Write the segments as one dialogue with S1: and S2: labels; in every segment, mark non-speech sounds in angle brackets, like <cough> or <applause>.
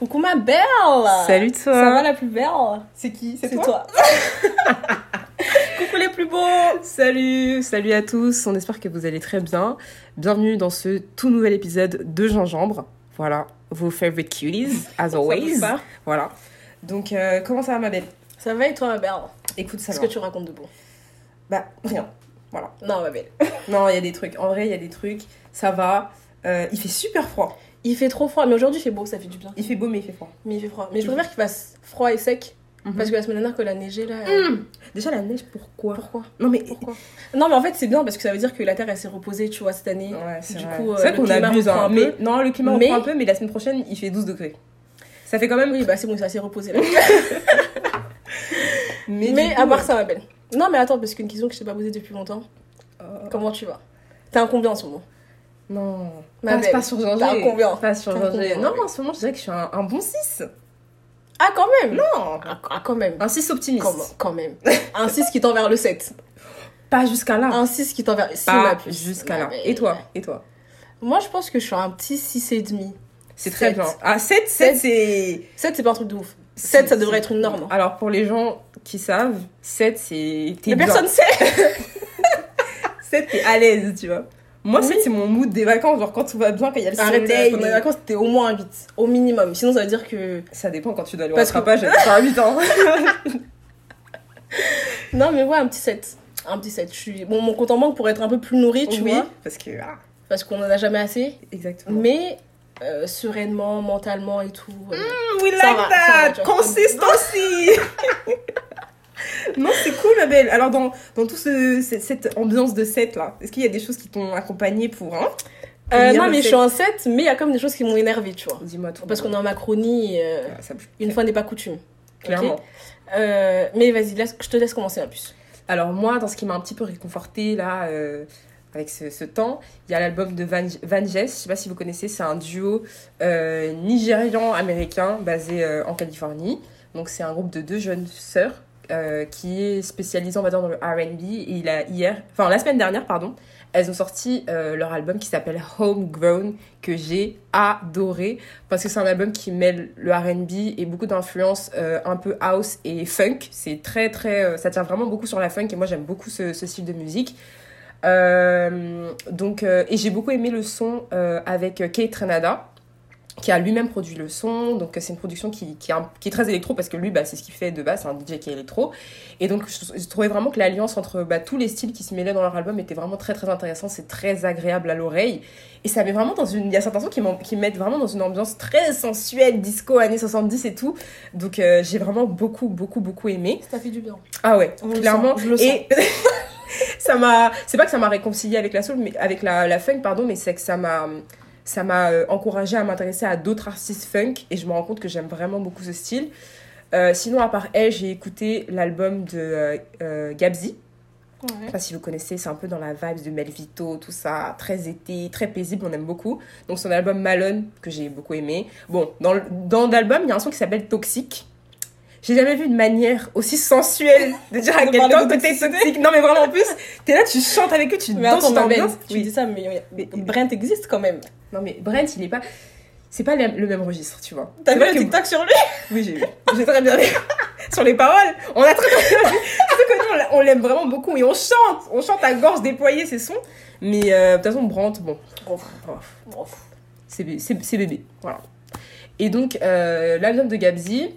S1: Coucou ma belle
S2: Salut toi
S1: Ça va la plus belle?
S2: C'est qui?
S1: C'est toi, <laughs> <laughs> Coucou les plus beaux
S2: Salut Salut à tous, on espère que vous allez très bien. Bienvenue dans ce tout nouvel épisode de Gingembre. Voilà, vos favorite cuties, as always. Voilà. Donc, euh, comment ça va ma belle?
S1: Ça va et toi ma belle?
S2: Écoute, ça
S1: Qu'est-ce que tu racontes de bon
S2: Bah, rien. Voilà.
S1: Non ma belle. <laughs>
S2: Non, il y a des trucs. En vrai, il y a des trucs. Ça va. Euh, il fait super froid.
S1: Il fait trop froid, mais aujourd'hui il fait beau, ça fait du bien.
S2: Il fait beau, mais il fait froid.
S1: Mais il fait froid. Mais je préfère qu'il fasse froid et sec. Parce que la semaine dernière que la neigé là... euh,
S2: Hum. Déjà, la neige, pourquoi?
S1: Pourquoi?
S2: Non, mais.
S1: Pourquoi? Non mais en fait c'est bien parce que ça veut dire que la Terre elle s'est reposée tu vois cette année.
S2: Ouais, c'est
S1: Du
S2: vrai.
S1: coup, euh,
S2: c'est vrai qu'on abuse
S1: reprend
S2: un mais,
S1: peu.
S2: Non, le climat
S1: Mais-
S2: reprend un peu, mais la semaine prochaine, il fait 12 degrés. Ça fait quand même.
S1: Oui bah c'est bon ça s'est reposé là. <laughs> <laughs>
S2: Mais,
S1: mais
S2: coup,
S1: à part
S2: euh,
S1: ça ma belle. Non mais attends parce qu'une question que je t'ai pas posée depuis longtemps.
S2: euh,
S1: Comment tu vas? T'as un combien en ce moment?
S2: Non.
S1: Ma
S2: pas, pas sur Ginger.
S1: combien
S2: Pas sur Ginger. Non, en ce moment, je dirais que je suis un, un bon 6.
S1: Ah quand même
S2: Non.
S1: Ah, ah, quand même
S2: Un 6 optimiste.
S1: Quand, quand même. <laughs> Un 6 qui tend vers le 7.
S2: Pas jusqu'à là.
S1: Un 6 qui tend vers... Si,
S2: pas jusqu'à là. Et toi? Et toi?
S1: Moi, je pense que je suis un petit 6,5.
S2: C'est très bien. Ah, 7, 7, c'est.
S1: 7, c'est pas un truc de ouf. 7, ça devrait être une norme.
S2: Alors, pour les gens qui savent, 7, c'est.
S1: Mais personne sait <laughs>
S2: 7, t'es à l'aise, tu vois. Moi,
S1: Oui.
S2: 7, c'est mon mood des vacances. Genre, quand tout va bien, quand il y a le soleil.
S1: pendant les vacances, t'es au moins un 8. Au minimum. Sinon, ça veut dire que...
S2: Ça dépend quand tu dois aller au
S1: Parce que-
S2: rattrapage, <laughs> pas à 8 ans.
S1: Non, mais ouais, un petit 7. Un petit 7. Je suis... Bon, mon compte en banque pourrait être un peu plus nourri, tu
S2: oui,
S1: vois.
S2: parce que. Ah,
S1: Parce qu'on en a jamais assez.
S2: exactement.
S1: Mais euh, sereinement, mentalement et tout. euh,
S2: We
S1: Ça
S2: like
S1: va, ça
S2: that!
S1: va.
S2: Consistency! <laughs> <laughs> non, c'est cool, ma belle. Alors, dans, dans tout ce, ce- cette ambiance de 7 là, est-ce qu'il y a des choses qui t'ont accompagné pour. Hein, pour
S1: Euh, non, mais je suis en 7, mais il y a comme des choses qui m'ont énervé, tu vois.
S2: Dis-moi tout.
S1: Parce qu'on est en Macronie, et, euh,
S2: Ah,
S1: une fois n'est pas coutume.
S2: Clairement.
S1: Euh, mais vas-y, je te laisse commencer la puce.
S2: Alors, moi, dans ce qui m'a un petit peu réconforté là. avec ce, ce temps, il y a l'album de Van, Van Jess, je sais pas si vous connaissez, c'est un duo euh, nigérian-américain basé euh, en Californie. Donc c'est un groupe de deux jeunes sœurs euh, qui est spécialisé, on va dire, dans le R&B. Il a hier, enfin la semaine dernière, pardon, elles ont sorti euh, leur album qui s'appelle Homegrown, que j'ai adoré, parce que c'est un album qui mêle le R&B et beaucoup d'influences euh, un peu house et funk. C'est très, très... ça tient vraiment beaucoup sur la funk, et moi j'aime beaucoup ce, style de musique. Donc, et j'ai beaucoup aimé le son avec Kate Renada, qui a lui-même produit le son. Donc, c'est une production qui, qui, est un- qui est très électro parce que lui, bah, c'est ce qu'il fait de base, c'est un DJ qui est électro. Et donc, je, je trouvais vraiment que l'alliance entre bah, tous les styles qui se mêlaient dans leur album était vraiment très très intéressant. C'est très agréable à l'oreille. Et ça met vraiment dans une. Il y a certains sons qui, qui me mettent vraiment dans une ambiance très sensuelle, disco, années 70 et tout. Donc, euh, j'ai vraiment beaucoup, beaucoup, beaucoup aimé.
S1: Ça fait du bien.
S2: Ah ouais,
S1: On le
S2: clairement.
S1: sent, je le
S2: et <laughs> ça m'a, c'est pas que ça m'a réconcilié avec la soul, mais avec la, la funk, pardon, mais c'est que ça m'a, ça m'a euh, encouragé à m'intéresser à d'autres artistes funk et je me rends compte que j'aime vraiment beaucoup ce style. Euh, sinon, à part elle, j'ai écouté l'album de euh, euh, Gabzy. Je sais pas si vous connaissez, c'est un peu dans la vibe de Melvito, tout ça, très été, très paisible, on aime beaucoup. Donc son album Malone, que j'ai beaucoup aimé. Bon, dans, dans l'album, il y a un son qui s'appelle Toxique. J'ai jamais vu une manière aussi sensuelle de dire à quelqu'un que t'es toxique. Non mais vraiment, en plus, t'es là, tu chantes avec eux, tu
S1: Mais
S2: danses,
S1: attends,
S2: t'ambiances.
S1: tu
S2: Oui.
S1: dis ça, mais,
S2: Mais-
S1: Brent existe quand même.
S2: Non mais Brent, il est pas... C'est pas le même registre, tu vois.
S1: T'as vu le
S2: que-
S1: TikTok sur lui? <laughs>
S2: Oui, j'ai vu. J'ai très bien vu. <laughs> Sur les paroles, on a très bien vu. Surtout que nous, on l'a- on l'aime vraiment beaucoup et on chante. On chante à gorge déployée ces sons. Mais euh, de toute façon, Brandt, bon, c'est bé- c'est c'est bébé. Voilà. Et donc, euh, l'album de Gabzy,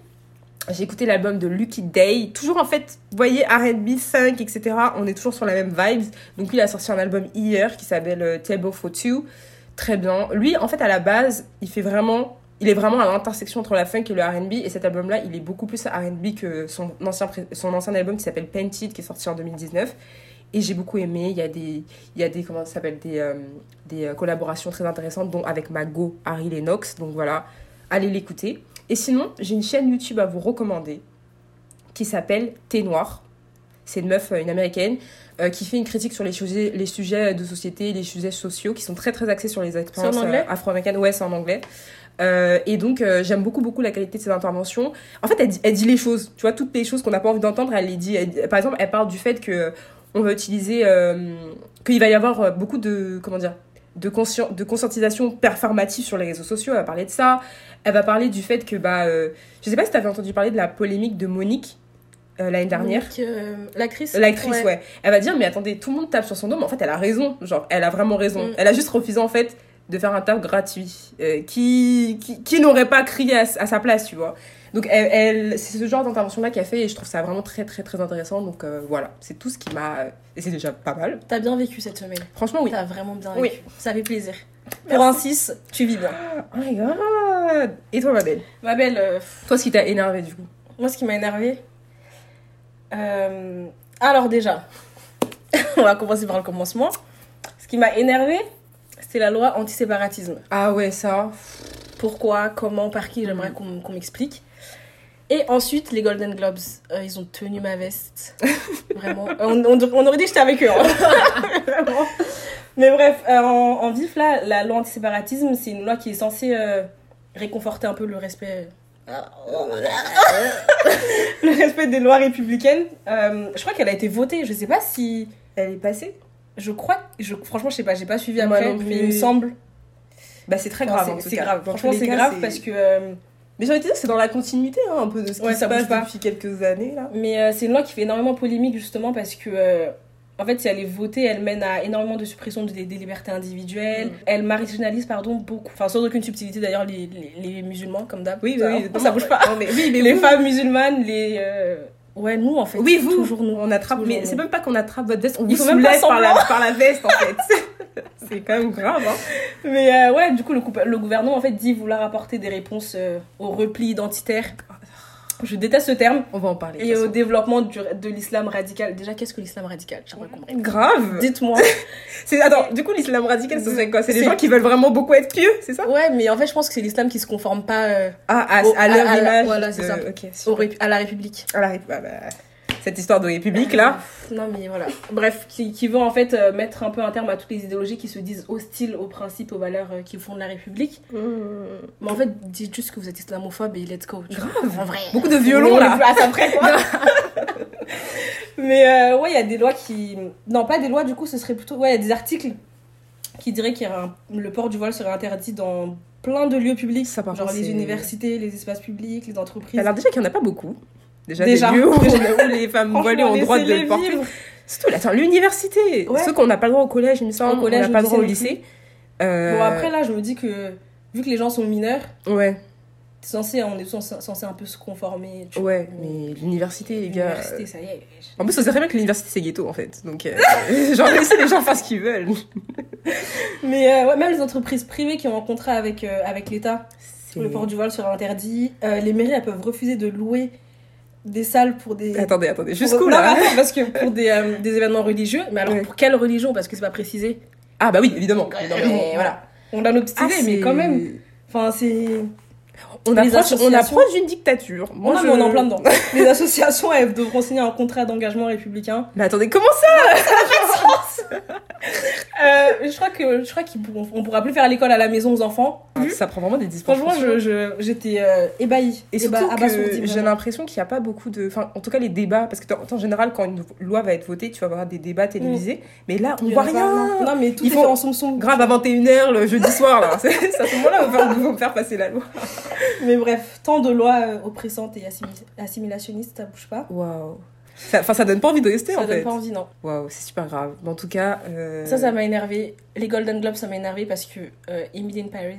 S2: j'ai écouté l'album de Lucky Day. Toujours en fait, vous voyez, RB, funk, etc. On est toujours sur la même vibes. Donc, lui, il a sorti un album hier qui s'appelle euh, Table for Two. Très bien. Lui, en fait, à la base, il fait vraiment. Il est vraiment à l'intersection entre la funk et le RB. Et cet album-là, il est beaucoup plus RB que son ancien, son ancien album qui s'appelle Painted, qui est sorti en 2019. Et j'ai beaucoup aimé. Il y a des, il y a des, comment ça des, euh, des euh, collaborations très intéressantes, dont avec Mago, Harry Lennox. Donc voilà, allez l'écouter. Et sinon, j'ai une chaîne YouTube à vous recommander qui s'appelle Thé Noir. C'est une meuf, euh, une américaine, euh, qui fait une critique sur les sujets, les sujets de société, les sujets sociaux, qui sont très très axés sur les expériences euh, afro-américaines. Ouais, c'est en anglais. Euh, et donc, euh, j'aime beaucoup, beaucoup la qualité de ses interventions. En fait, elle dit, elle dit les choses. Tu vois, toutes les choses qu'on n'a pas envie d'entendre, elle les dit. Elle par exemple, elle parle du fait que on va utiliser. qu'il va y avoir beaucoup de. Comment dire de, de conscientisation performative sur les réseaux sociaux. Elle va parler de ça. Elle va parler du fait que, bah, euh, je sais pas si tu avais entendu parler de la polémique de Monique euh, l'année dernière.
S1: Euh, L'actrice
S2: L'actrice, ouais. Elle va dire, mais attendez, tout le monde tape sur son dos, mais en fait, elle a raison. Genre, elle a vraiment raison.
S1: Mm.
S2: Elle a juste refusé, en fait, de faire un taf gratuit. euh, qui qui, qui n'aurait pas crié à, à sa place, tu vois. Donc, elle, elle- c'est ce genre d'intervention-là qu'elle fait et je trouve ça vraiment très, très, très intéressant. Donc, euh, voilà. C'est tout ce qui m'a. Et c'est déjà pas mal.
S1: T'as bien vécu cette semaine.
S2: Franchement, oui.
S1: T'as vraiment bien
S2: Oui.
S1: vécu. Ça fait plaisir. Pour un 6, tu vis bien.
S2: Oh my god. Et toi, ma belle
S1: Ma belle, euh,
S2: Toi, ce qui t'a énervé, du coup?
S1: Moi, ce qui m'a énervé. euh, Alors, déjà, <laughs> on va commencer par le commencement. Ce qui m'a énervé, c'était la loi anti-séparatisme.
S2: Ah ouais, ça.
S1: Pourquoi, comment, par qui, j'aimerais qu'on qu'on m'explique. Et ensuite, les Golden Globes, euh, ils ont tenu ma veste. <laughs> Vraiment. Euh, On, on- on aurait dit que j'étais avec eux. hein. <laughs> Vraiment. Mais bref, euh, en, en vif, là, la loi anti-séparatisme, c'est une loi qui est censée euh, réconforter un peu le respect. <laughs> le respect des lois républicaines. Je crois qu'elle a été votée. Je sais pas si.
S2: Elle est passée
S1: Je crois. Je, franchement, je sais pas. J'ai pas suivi après. Mais il me semble.
S2: Bah, c'est très
S1: Enfin,
S2: grave.
S1: c'est- grave. Franchement, c'est grave parce que.
S2: Mais j'ai envie de dire c'est dans la continuité, hein, un peu de ce qui
S1: Ouais,
S2: se
S1: ça bouge
S2: passe
S1: pas.
S2: depuis quelques années, là.
S1: Mais euh, c'est une loi qui fait énormément polémique justement parce que, euh, en fait, si elle est votée, elle mène à énormément de suppression des, des libertés individuelles.
S2: Mm.
S1: Elle marginalise, pardon, beaucoup, enfin sans aucune subtilité d'ailleurs, les, les, les musulmans comme d'hab.
S2: Oui,
S1: ça,
S2: oui,
S1: ça bouge pas.
S2: Non, mais, oui, mais
S1: les femmes musulmanes, les. euh, Ouais, nous en fait.
S2: Oui, vous,
S1: Toujours nous.
S2: on attrape.
S1: Toujours
S2: Mais
S1: nous.
S2: c'est même pas qu'on attrape votre veste, on vous
S1: même pas
S2: soulève par la, par la veste, en fait. <laughs> c'est quand même grave, hein.
S1: Mais euh, ouais, du coup, le, coup- le gouvernement en fait dit vouloir apporter des réponses euh, au repli identitaire. Je déteste ce terme.
S2: On va en parler.
S1: Et au développement du- de l'islam radical. Déjà, qu'est-ce que l'islam radical? J'aimerais comprendre.
S2: Grave.
S1: Dites-moi. <laughs>
S2: C'est attends, du coup l'islam radical ce serait quoi? C'est des gens qui veulent vraiment beaucoup être pieux, c'est ça?
S1: Ouais, mais en fait, je pense que c'est l'islam qui se conforme pas euh,
S2: Ah, à,
S1: Au-
S2: à leur
S1: à- à la-
S2: image.
S1: voilà, c'est
S2: de-
S1: ça.
S2: Ok.
S1: au
S2: super.
S1: ré- à la République.
S2: À la Ré- bah, bah, cette histoire de république là. <laughs>
S1: Non, mais voilà. Bref, qui, qui veut en fait euh, mettre un peu un terme à toutes les idéologies qui se disent hostiles aux principes, aux valeurs euh, qui fondent la République. Mais en fait, dites juste que vous êtes islamophobe et let's go. vois. En vrai.
S2: Beaucoup de violons là.
S1: plus à ça près, quoi. <laughs> mais euh, ouais, il y a des lois qui. Non, pas des lois, du coup, ce serait plutôt. Ouais, il y a des articles qui diraient que le port du voile serait interdit dans plein de lieux publics.
S2: Ça,
S1: genre les universités, les espaces publics, les entreprises.
S2: Alors déjà qu'il n'y en a pas beaucoup. Déjà,
S1: Déjà.
S2: des lieux où, <laughs> les femmes voilées ont le droit de porter.
S1: vivre.
S2: Surtout, attends, l'université.
S1: Ouais.
S2: Ceux qu'on n'a pas le droit au collège, il me semble.
S1: Au collège,
S2: on n'a pas le droit au
S1: lycée
S2: lycée. Euh,
S1: Bon, après, là, je me dis que vu que les gens sont mineurs,
S2: Ouais,
S1: censé, on est censé, un peu se conformer. tu vois.
S2: ouais, mais l'université, les gars.
S1: L'université, ça y est.
S2: En plus, on sait très bien que l'université c'est ghetto en fait. Donc, euh, <laughs> genre, laissez les gens faire ce qu'ils veulent. <laughs>
S1: Mais euh, ouais, même les entreprises privées qui ont un contrat avec, euh, avec l'État, le port du voile sera interdit. Euh, les mairies, elles peuvent refuser de louer des salles pour des.
S2: Attendez, attendez, jusqu'où là
S1: parce que pour des, euh, des événements religieux. Mais alors,
S2: Ouais.
S1: pour quelle religion Parce que c'est pas précisé.
S2: Ah bah oui, évidemment.
S1: Mais voilà. On a notre petite
S2: Ah,
S1: mais quand même. Enfin, c'est.
S2: On approche, on approche d'une dictature. Moi,
S1: Non,
S2: je-
S1: mais on est en plein dedans. <laughs> Les associations, elles devront signer un contrat d'engagement républicain.
S2: Mais attendez, comment ça? <laughs>
S1: Euh, je crois que je crois qu'on pourra, plus faire l'école à la maison aux enfants.
S2: Ça prend vraiment des dispositions.
S1: Franchement, j'étais euh, ébahie.
S2: Et surtout que j'ai l'impression qu'il n'y a pas beaucoup de... Enfin, en tout cas, les débats, parce que en en général, quand une loi va être votée, tu vas avoir des débats télévisés. Mais là, on voit
S1: pas,
S2: rien
S1: Non, Non, mais tout
S2: Ils
S1: est
S2: font
S1: fait en son son.
S2: Grave à 21h le jeudi soir, là. <laughs> C'est à ce moment-là où ils vont me faire passer la loi.
S1: Mais bref, tant de lois euh, oppressantes et assimi- assimilationnistes, ça bouge pas.
S2: Waouh. Ça- Enfin, ça donne pas envie de rester,
S1: Ça
S2: en
S1: donne
S2: fait.
S1: pas envie, non.
S2: Waouh, c'est super grave. Mais en tout cas... euh,
S1: Ça, ça m'a énervé. Les Golden Globes, ça m'a énervé parce que euh, Emily in Paris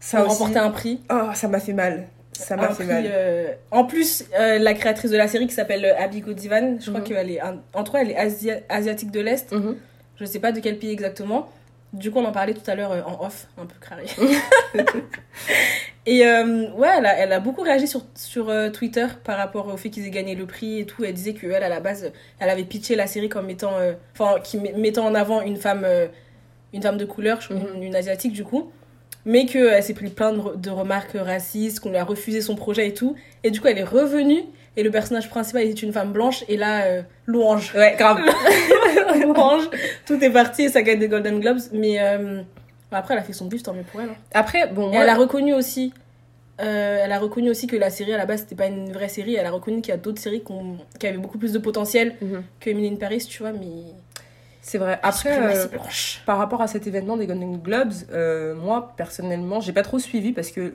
S2: ça
S1: a remporté un prix.
S2: Oh, ça m'a fait mal. Ça m'a fait
S1: prix,
S2: mal.
S1: euh, En plus, euh, la créatrice de la série qui s'appelle Abby Godivan, je crois
S2: Mhm.
S1: qu'elle est, un- entre elles, elle est asia- asiatique de l'Est.
S2: Mhm.
S1: Je sais pas de quel pays exactement. Du coup, on en parlait tout à l'heure euh, en off, un peu craré. <laughs> <laughs> et euh, ouais, elle a, elle a beaucoup réagi sur, sur euh, Twitter par rapport au fait qu'ils aient gagné le prix et tout. Elle disait qu'elle, à la base, elle avait pitché la série comme étant. Enfin, qui met- mettant en avant une femme, une femme de couleur,
S2: Mhm.
S1: une, une asiatique du coup. Mais qu'elle s'est pris plein de, de remarques racistes, qu'on lui a refusé son projet et tout. Et du coup, elle est revenue. Et le personnage principal est une femme blanche. Et là, euh, louange.
S2: Ouais, grave. <laughs>
S1: Orange. Tout est parti et ça gagne des Golden Globes. Mais euh, après, elle a fait son buste, tant mieux pour elle. hein.
S2: Après, bon, moi...
S1: elle a reconnu aussi. euh, elle a reconnu aussi que la série à la base c'était pas une vraie série. Elle a reconnu qu'il y a d'autres séries qui, avaient beaucoup plus de potentiel
S2: Mhm.
S1: que Emily in Paris, tu vois. Mais
S2: C'est vrai. Après, euh, par rapport à cet événement des Golden Globes, euh, moi, personnellement, j'ai pas trop suivi parce que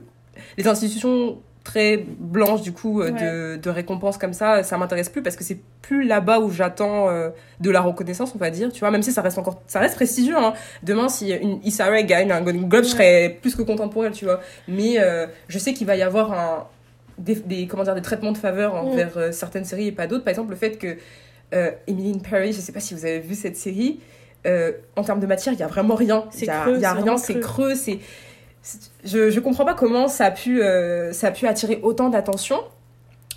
S2: les institutions très blanches, du coup, euh, de, de récompenses comme ça, ça m'intéresse plus parce que c'est plus là-bas où j'attends euh, de la reconnaissance, on va dire, tu vois, même si ça reste encore, ça reste prestigieux, hein. Demain, si une Issa Rae gagne un Golden Globe, je serais plus que contente pour elle, tu vois. Mais euh, je sais qu'il va y avoir un, des, des, comment dire, des traitements de faveur envers euh, certaines séries et pas d'autres. Par exemple, le fait que Emily in Paris, je sais pas si vous avez vu cette série, en termes de matière, il y a vraiment rien. Il y a,
S1: creux,
S2: il y a rien, c'est
S1: creux,
S2: c'est. Je, je comprends pas comment ça a pu, euh, ça a pu attirer autant d'attention.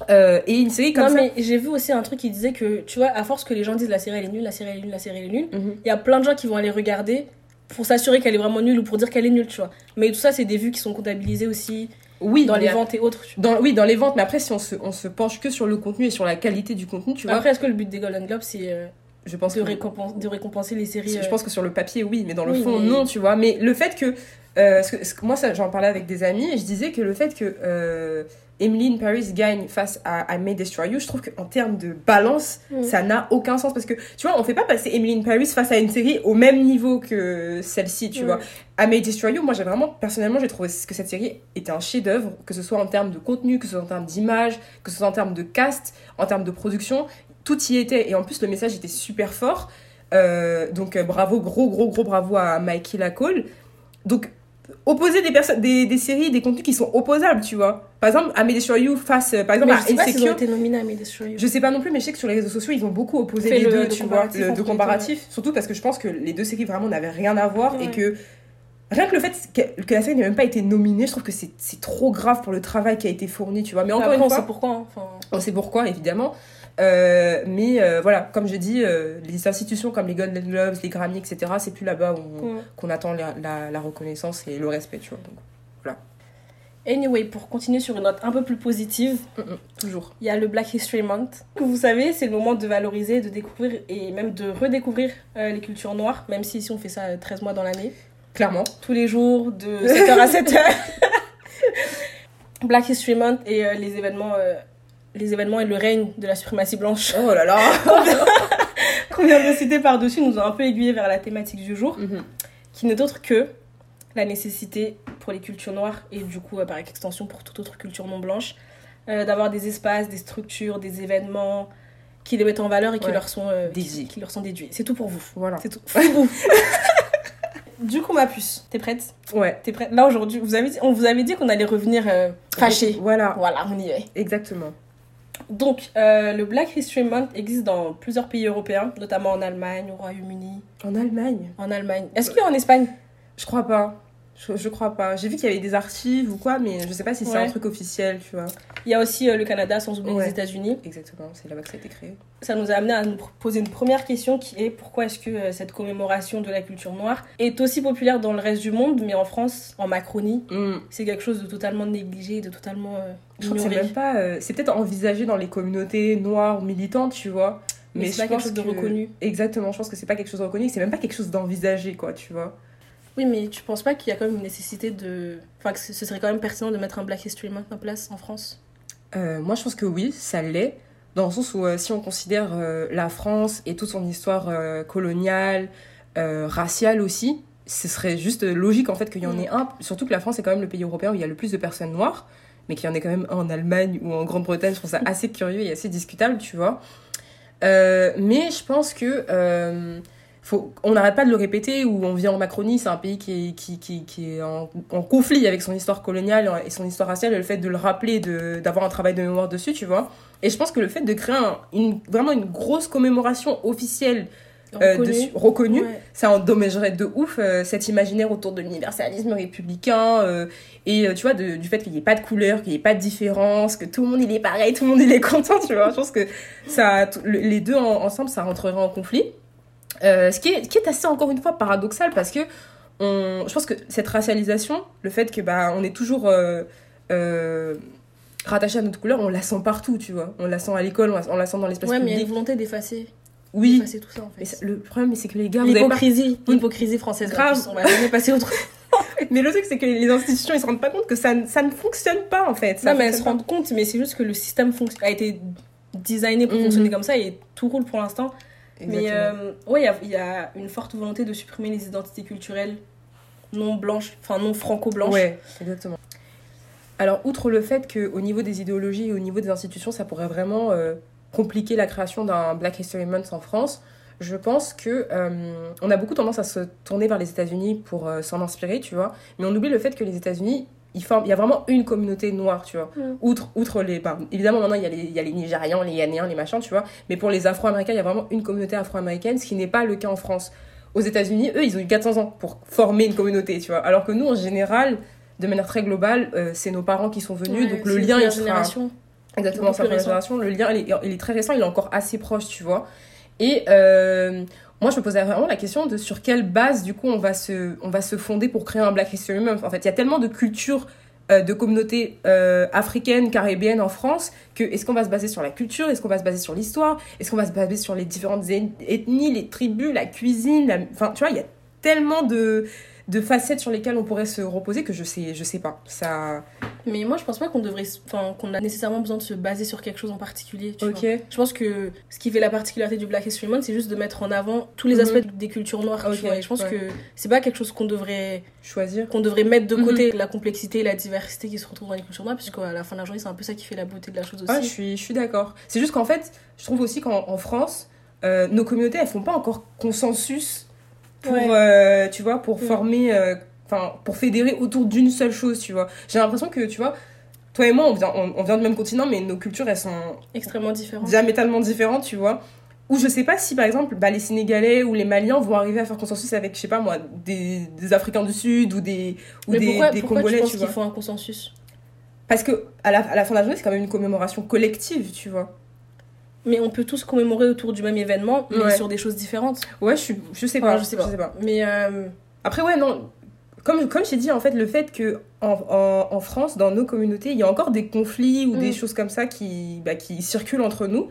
S2: Euh, et une série comme
S1: non,
S2: ça.
S1: mais j'ai vu aussi un truc qui disait que, tu vois, à force que les gens disent la série elle est nulle, la série elle est nulle, la série elle est nulle,
S2: Mhm.
S1: il y a plein de gens qui vont aller regarder pour s'assurer qu'elle est vraiment nulle ou pour dire qu'elle est nulle, tu vois. Mais tout ça, c'est des vues qui sont comptabilisées aussi
S2: Oui,
S1: dans les ventes et autres.
S2: Dans, oui, dans les ventes, mais après, si on se, on se penche que sur le contenu et sur la qualité du contenu, tu
S1: vois. Après, est-ce que le but des Golden Globes, c'est euh,
S2: je pense
S1: de,
S2: que
S1: récompenser, de récompenser les séries
S2: Je pense que sur le papier, oui, mais dans le
S1: Oui,
S2: fond,
S1: mais-
S2: non, tu vois. Mais le fait que. Euh, que- que- moi, j'en parlais avec des amis et je disais que le fait que euh, Emily in Paris gagne face à I May Destroy You, je trouve qu'en termes de balance,
S1: Mm.
S2: ça n'a aucun sens. Parce que, tu vois, on fait pas passer Emily in Paris face à une série au même niveau que celle-ci, tu
S1: Ouais.
S2: vois. I May Destroy You, moi, j'ai vraiment, personnellement, j'ai trouvé que cette série était un chef-d'œuvre, que ce soit en termes de contenu, que ce soit en termes d'image, que ce soit en termes de cast, en termes de production. Tout y était. Et en plus, le message était super fort. Euh, donc, euh, bravo, gros, gros, gros bravo à Mikey Lacole. Donc, opposer des, personnes, des, des séries, des contenus qui sont opposables, tu vois. Par exemple, Amélie sur You face, euh, par exemple,
S1: Mais je sais pas s'ils ont été nominés à Destroy You.
S2: Je sais pas non plus, mais je sais que sur les réseaux sociaux, ils ont beaucoup opposé
S1: Fait
S2: les
S1: le-
S2: deux,
S1: le
S2: tu vois, le,
S1: deux,
S2: comparatif. Surtout parce que je pense que les deux séries vraiment n'avaient rien à voir et que rien que le fait que, que la série n'ait même pas été nominée, je trouve que c'est trop grave pour le travail qui a été fourni, tu vois. Mais encore
S1: Après,
S2: une
S1: on
S2: fois,
S1: sait pourquoi. hein. Enfin,
S2: on sait pourquoi, évidemment. Euh, mais euh, voilà, comme je dis, euh, les institutions comme les Golden Globes, les Grammy, etc., c'est plus là-bas
S1: ouais.
S2: qu'on attend la, la- la reconnaissance et le respect, tu vois. Donc,
S1: Anyway, pour continuer sur une note un peu plus positive,
S2: mm, mm, toujours.
S1: il y a le Black History Month. Que vous savez, c'est le moment de valoriser, de découvrir et même de redécouvrir les cultures noires, même si ici on fait ça euh, 13 mois dans l'année.
S2: Clairement.
S1: Tous les jours, de <laughs> 7h à 7h. <laughs> Black History Month et les événements. Les événements et le règne de la suprématie blanche
S2: Oh là là <laughs>
S1: qu'on vient de citer par-dessus nous ont un peu aiguillé vers la thématique du jour,
S2: Mhm.
S1: qui n'est autre que la nécessité pour les cultures noires et du coup euh, par extension pour toute autre culture non blanche euh, d'avoir des espaces, des structures, des événements qui les mettent en valeur et qui
S2: Ouais.
S1: leur sont euh,
S2: Dédiés.
S1: qui, qui leur sont déduits. C'est tout pour vous.
S2: Voilà.
S1: C'est tout. <laughs> Du coup ma puce, t'es prête?
S2: Ouais.
S1: T'es prête? Là aujourd'hui, vous avez on vous avait dit qu'on allait revenir euh, fâché.
S2: Voilà,
S1: Voilà, on y est.
S2: exactement.
S1: Donc, euh, le Black History Month existe dans plusieurs pays européens, notamment en Allemagne, au Royaume-Uni,
S2: En Allemagne?
S1: En Allemagne. Est-ce qu'il y a en Espagne?
S2: Je crois pas. Je, je crois pas. J'ai vu qu'il y avait des archives ou quoi, mais je sais pas si c'est un truc officiel, tu vois.
S1: Il y a aussi euh, le Canada, sans oublier
S2: Ouais.
S1: les États-Unis.
S2: Exactement, c'est là-bas que ça a été créé.
S1: Ça nous a amené à nous poser une première question qui est pourquoi est-ce que euh, cette commémoration de la culture noire est aussi populaire dans le reste du monde, mais en France, en Macronie,
S2: Hmm.
S1: c'est quelque chose de totalement négligé, de totalement euh,
S2: Je crois que c'est même pas. euh, c'est peut-être envisagé dans les communautés noires ou militantes, tu vois.
S1: Mais,
S2: Mais,
S1: c'est pas quelque chose de reconnu.
S2: Exactement, je pense que c'est pas quelque chose de reconnu, c'est même pas quelque chose d'envisagé, quoi, tu vois.
S1: Oui, mais tu penses pas qu'il y a quand même une nécessité de. Enfin, que ce serait quand même pertinent de mettre un Black History Month en place en France?
S2: Euh, moi, je pense que oui, ça l'est. Dans le sens où, euh, si on considère euh, la France et toute son histoire coloniale, raciale aussi, ce serait juste logique en fait qu'il y en
S1: Mm.
S2: ait un. Surtout que la France est quand même le pays européen où il y a le plus de personnes noires, mais qu'il y en ait quand même un en Allemagne ou en Grande-Bretagne. Je trouve ça <laughs> assez curieux et assez discutable, tu vois. Mais je pense que. Faut, on n'arrête pas de le répéter, où on vit en Macronie, c'est un pays qui est, qui, qui, qui est en, en conflit avec son histoire coloniale et son histoire raciale, et le fait de le rappeler, d'avoir un travail de mémoire dessus, tu vois. Et je pense que le fait de créer un- une, vraiment une grosse commémoration officielle euh,
S1: Reconnu.
S2: reconnue,
S1: Ouais.
S2: ça endommagerait de ouf euh, cet imaginaire autour de l'universalisme républicain euh, et tu vois de- du fait qu'il n'y ait pas de couleur, qu'il n'y ait pas de différence, que tout le monde il est pareil, tout le monde il est content, tu vois. Je pense que ça, le- les deux en- ensemble, ça rentrerait en conflit. Euh, ce, qui est, qui est assez encore une fois paradoxal parce que on, je pense que cette racialisation, le fait que bah on est toujours euh, euh, rattaché à notre couleur, on la sent partout, tu vois. On la sent à l'école, on la, on la sent dans l'espace
S1: Ouais, mais il y a
S2: public.
S1: une volonté d'effacer.
S2: Oui,
S1: d'effacer tout ça en
S2: mais
S1: fait.
S2: ça- le problème c'est que les gars, avez pas
S1: L'hypocrisie, l'hypocrisie française.
S2: Grave.
S1: plus. On va jamais passer autre <laughs>
S2: Mais le truc, c'est que les institutions, ils se rendent pas compte que ça, ne- ça ne fonctionne pas, en fait. Ça
S1: Non, mais elles se rendent compte, mais c'est juste que le système a été designé pour
S2: Mhm.
S1: fonctionner comme ça et tout roule pour l'instant. Mais euh, ouais, il y a, y a, une forte volonté de supprimer les identités culturelles non blanches, enfin non franco-blanches.
S2: Ouais, exactement. Alors, outre le fait qu'au niveau des idéologies et au niveau des institutions, ça pourrait vraiment euh, compliquer la création d'un Black History Month en France, je pense que euh, on a beaucoup tendance à se tourner vers les États-Unis pour s'en inspirer, tu vois. Mais on oublie le fait que les États-Unis, il, il y a vraiment une communauté noire, tu vois. Mm. Outre, outre les. évidemment, maintenant, il y, a les, il y a les Nigérians, les Ghanéens, les machins, tu vois. Mais pour les Afro-Américains, il y a vraiment une communauté afro-américaine, ce qui n'est pas le cas en France. Aux États-Unis, eux, ils ont eu 400 ans pour former une communauté, tu vois. Alors que nous, en général, de manière très globale, euh, c'est nos parents qui sont venus, donc le lien, il sera. Exactement, c'est génération. Le lien, il est, il est, très récent, il est encore assez proche, tu vois. Et euh, moi, je me posais vraiment la question de sur quelle base, du coup, on va se, on va se fonder pour créer un Black History Month. En fait, il y a tellement de cultures euh, de communautés euh, africaines, caribéennes en France, que est-ce qu'on va se baser sur la culture, est-ce qu'on va se baser sur l'histoire, est-ce qu'on va se baser sur les différentes ethnies, les tribus, la cuisine, enfin tu vois, il y a tellement de, de facettes sur lesquelles on pourrait se reposer que je sais je sais pas. Ça
S1: mais moi je pense pas qu'on devrait enfin qu'on a nécessairement besoin de se baser sur quelque chose en particulier tu vois. je pense que ce qui fait la particularité du Black History Month c'est juste de mettre en avant tous les mhm. aspects des cultures noires tu vois. Et je pense que c'est pas quelque chose qu'on devrait
S2: choisir.
S1: qu'on devrait mettre de côté mhm. la complexité et la diversité qui se retrouvent dans les cultures noires puisqu'à la fin de la journée c'est un peu ça qui fait la beauté de la chose aussi.
S2: ah, je suis je suis d'accord. C'est juste qu'en fait je trouve aussi qu'en France euh, nos communautés elles font pas encore consensus pour euh, tu vois pour former euh, enfin pour fédérer autour d'une seule chose tu vois. J'ai l'impression que tu vois toi et moi on vient on, vient du même continent mais nos cultures elles sont
S1: extrêmement différentes.
S2: diamétralement différentes tu vois. Ou je sais pas si par exemple bah, les Sénégalais ou les Maliens vont arriver à faire consensus avec je sais pas moi des, des Africains du Sud ou des ou des,
S1: pourquoi,
S2: des
S1: pourquoi
S2: Congolais
S1: tu, penses qu'ils font un consensus?
S2: Parce que à la, à la fin de la journée c'est quand même une commémoration collective tu vois
S1: mais on peut tous commémorer autour du même événement, mais sur des choses différentes.
S2: Ouais, je, je sais pas.
S1: je, sais pas. Mais euh,
S2: après, ouais, non. Comme, comme j'ai dit, en fait, le fait que en, en, France, dans nos communautés, il y a encore des conflits ou des mm. choses comme ça qui, bah, qui circulent entre nous.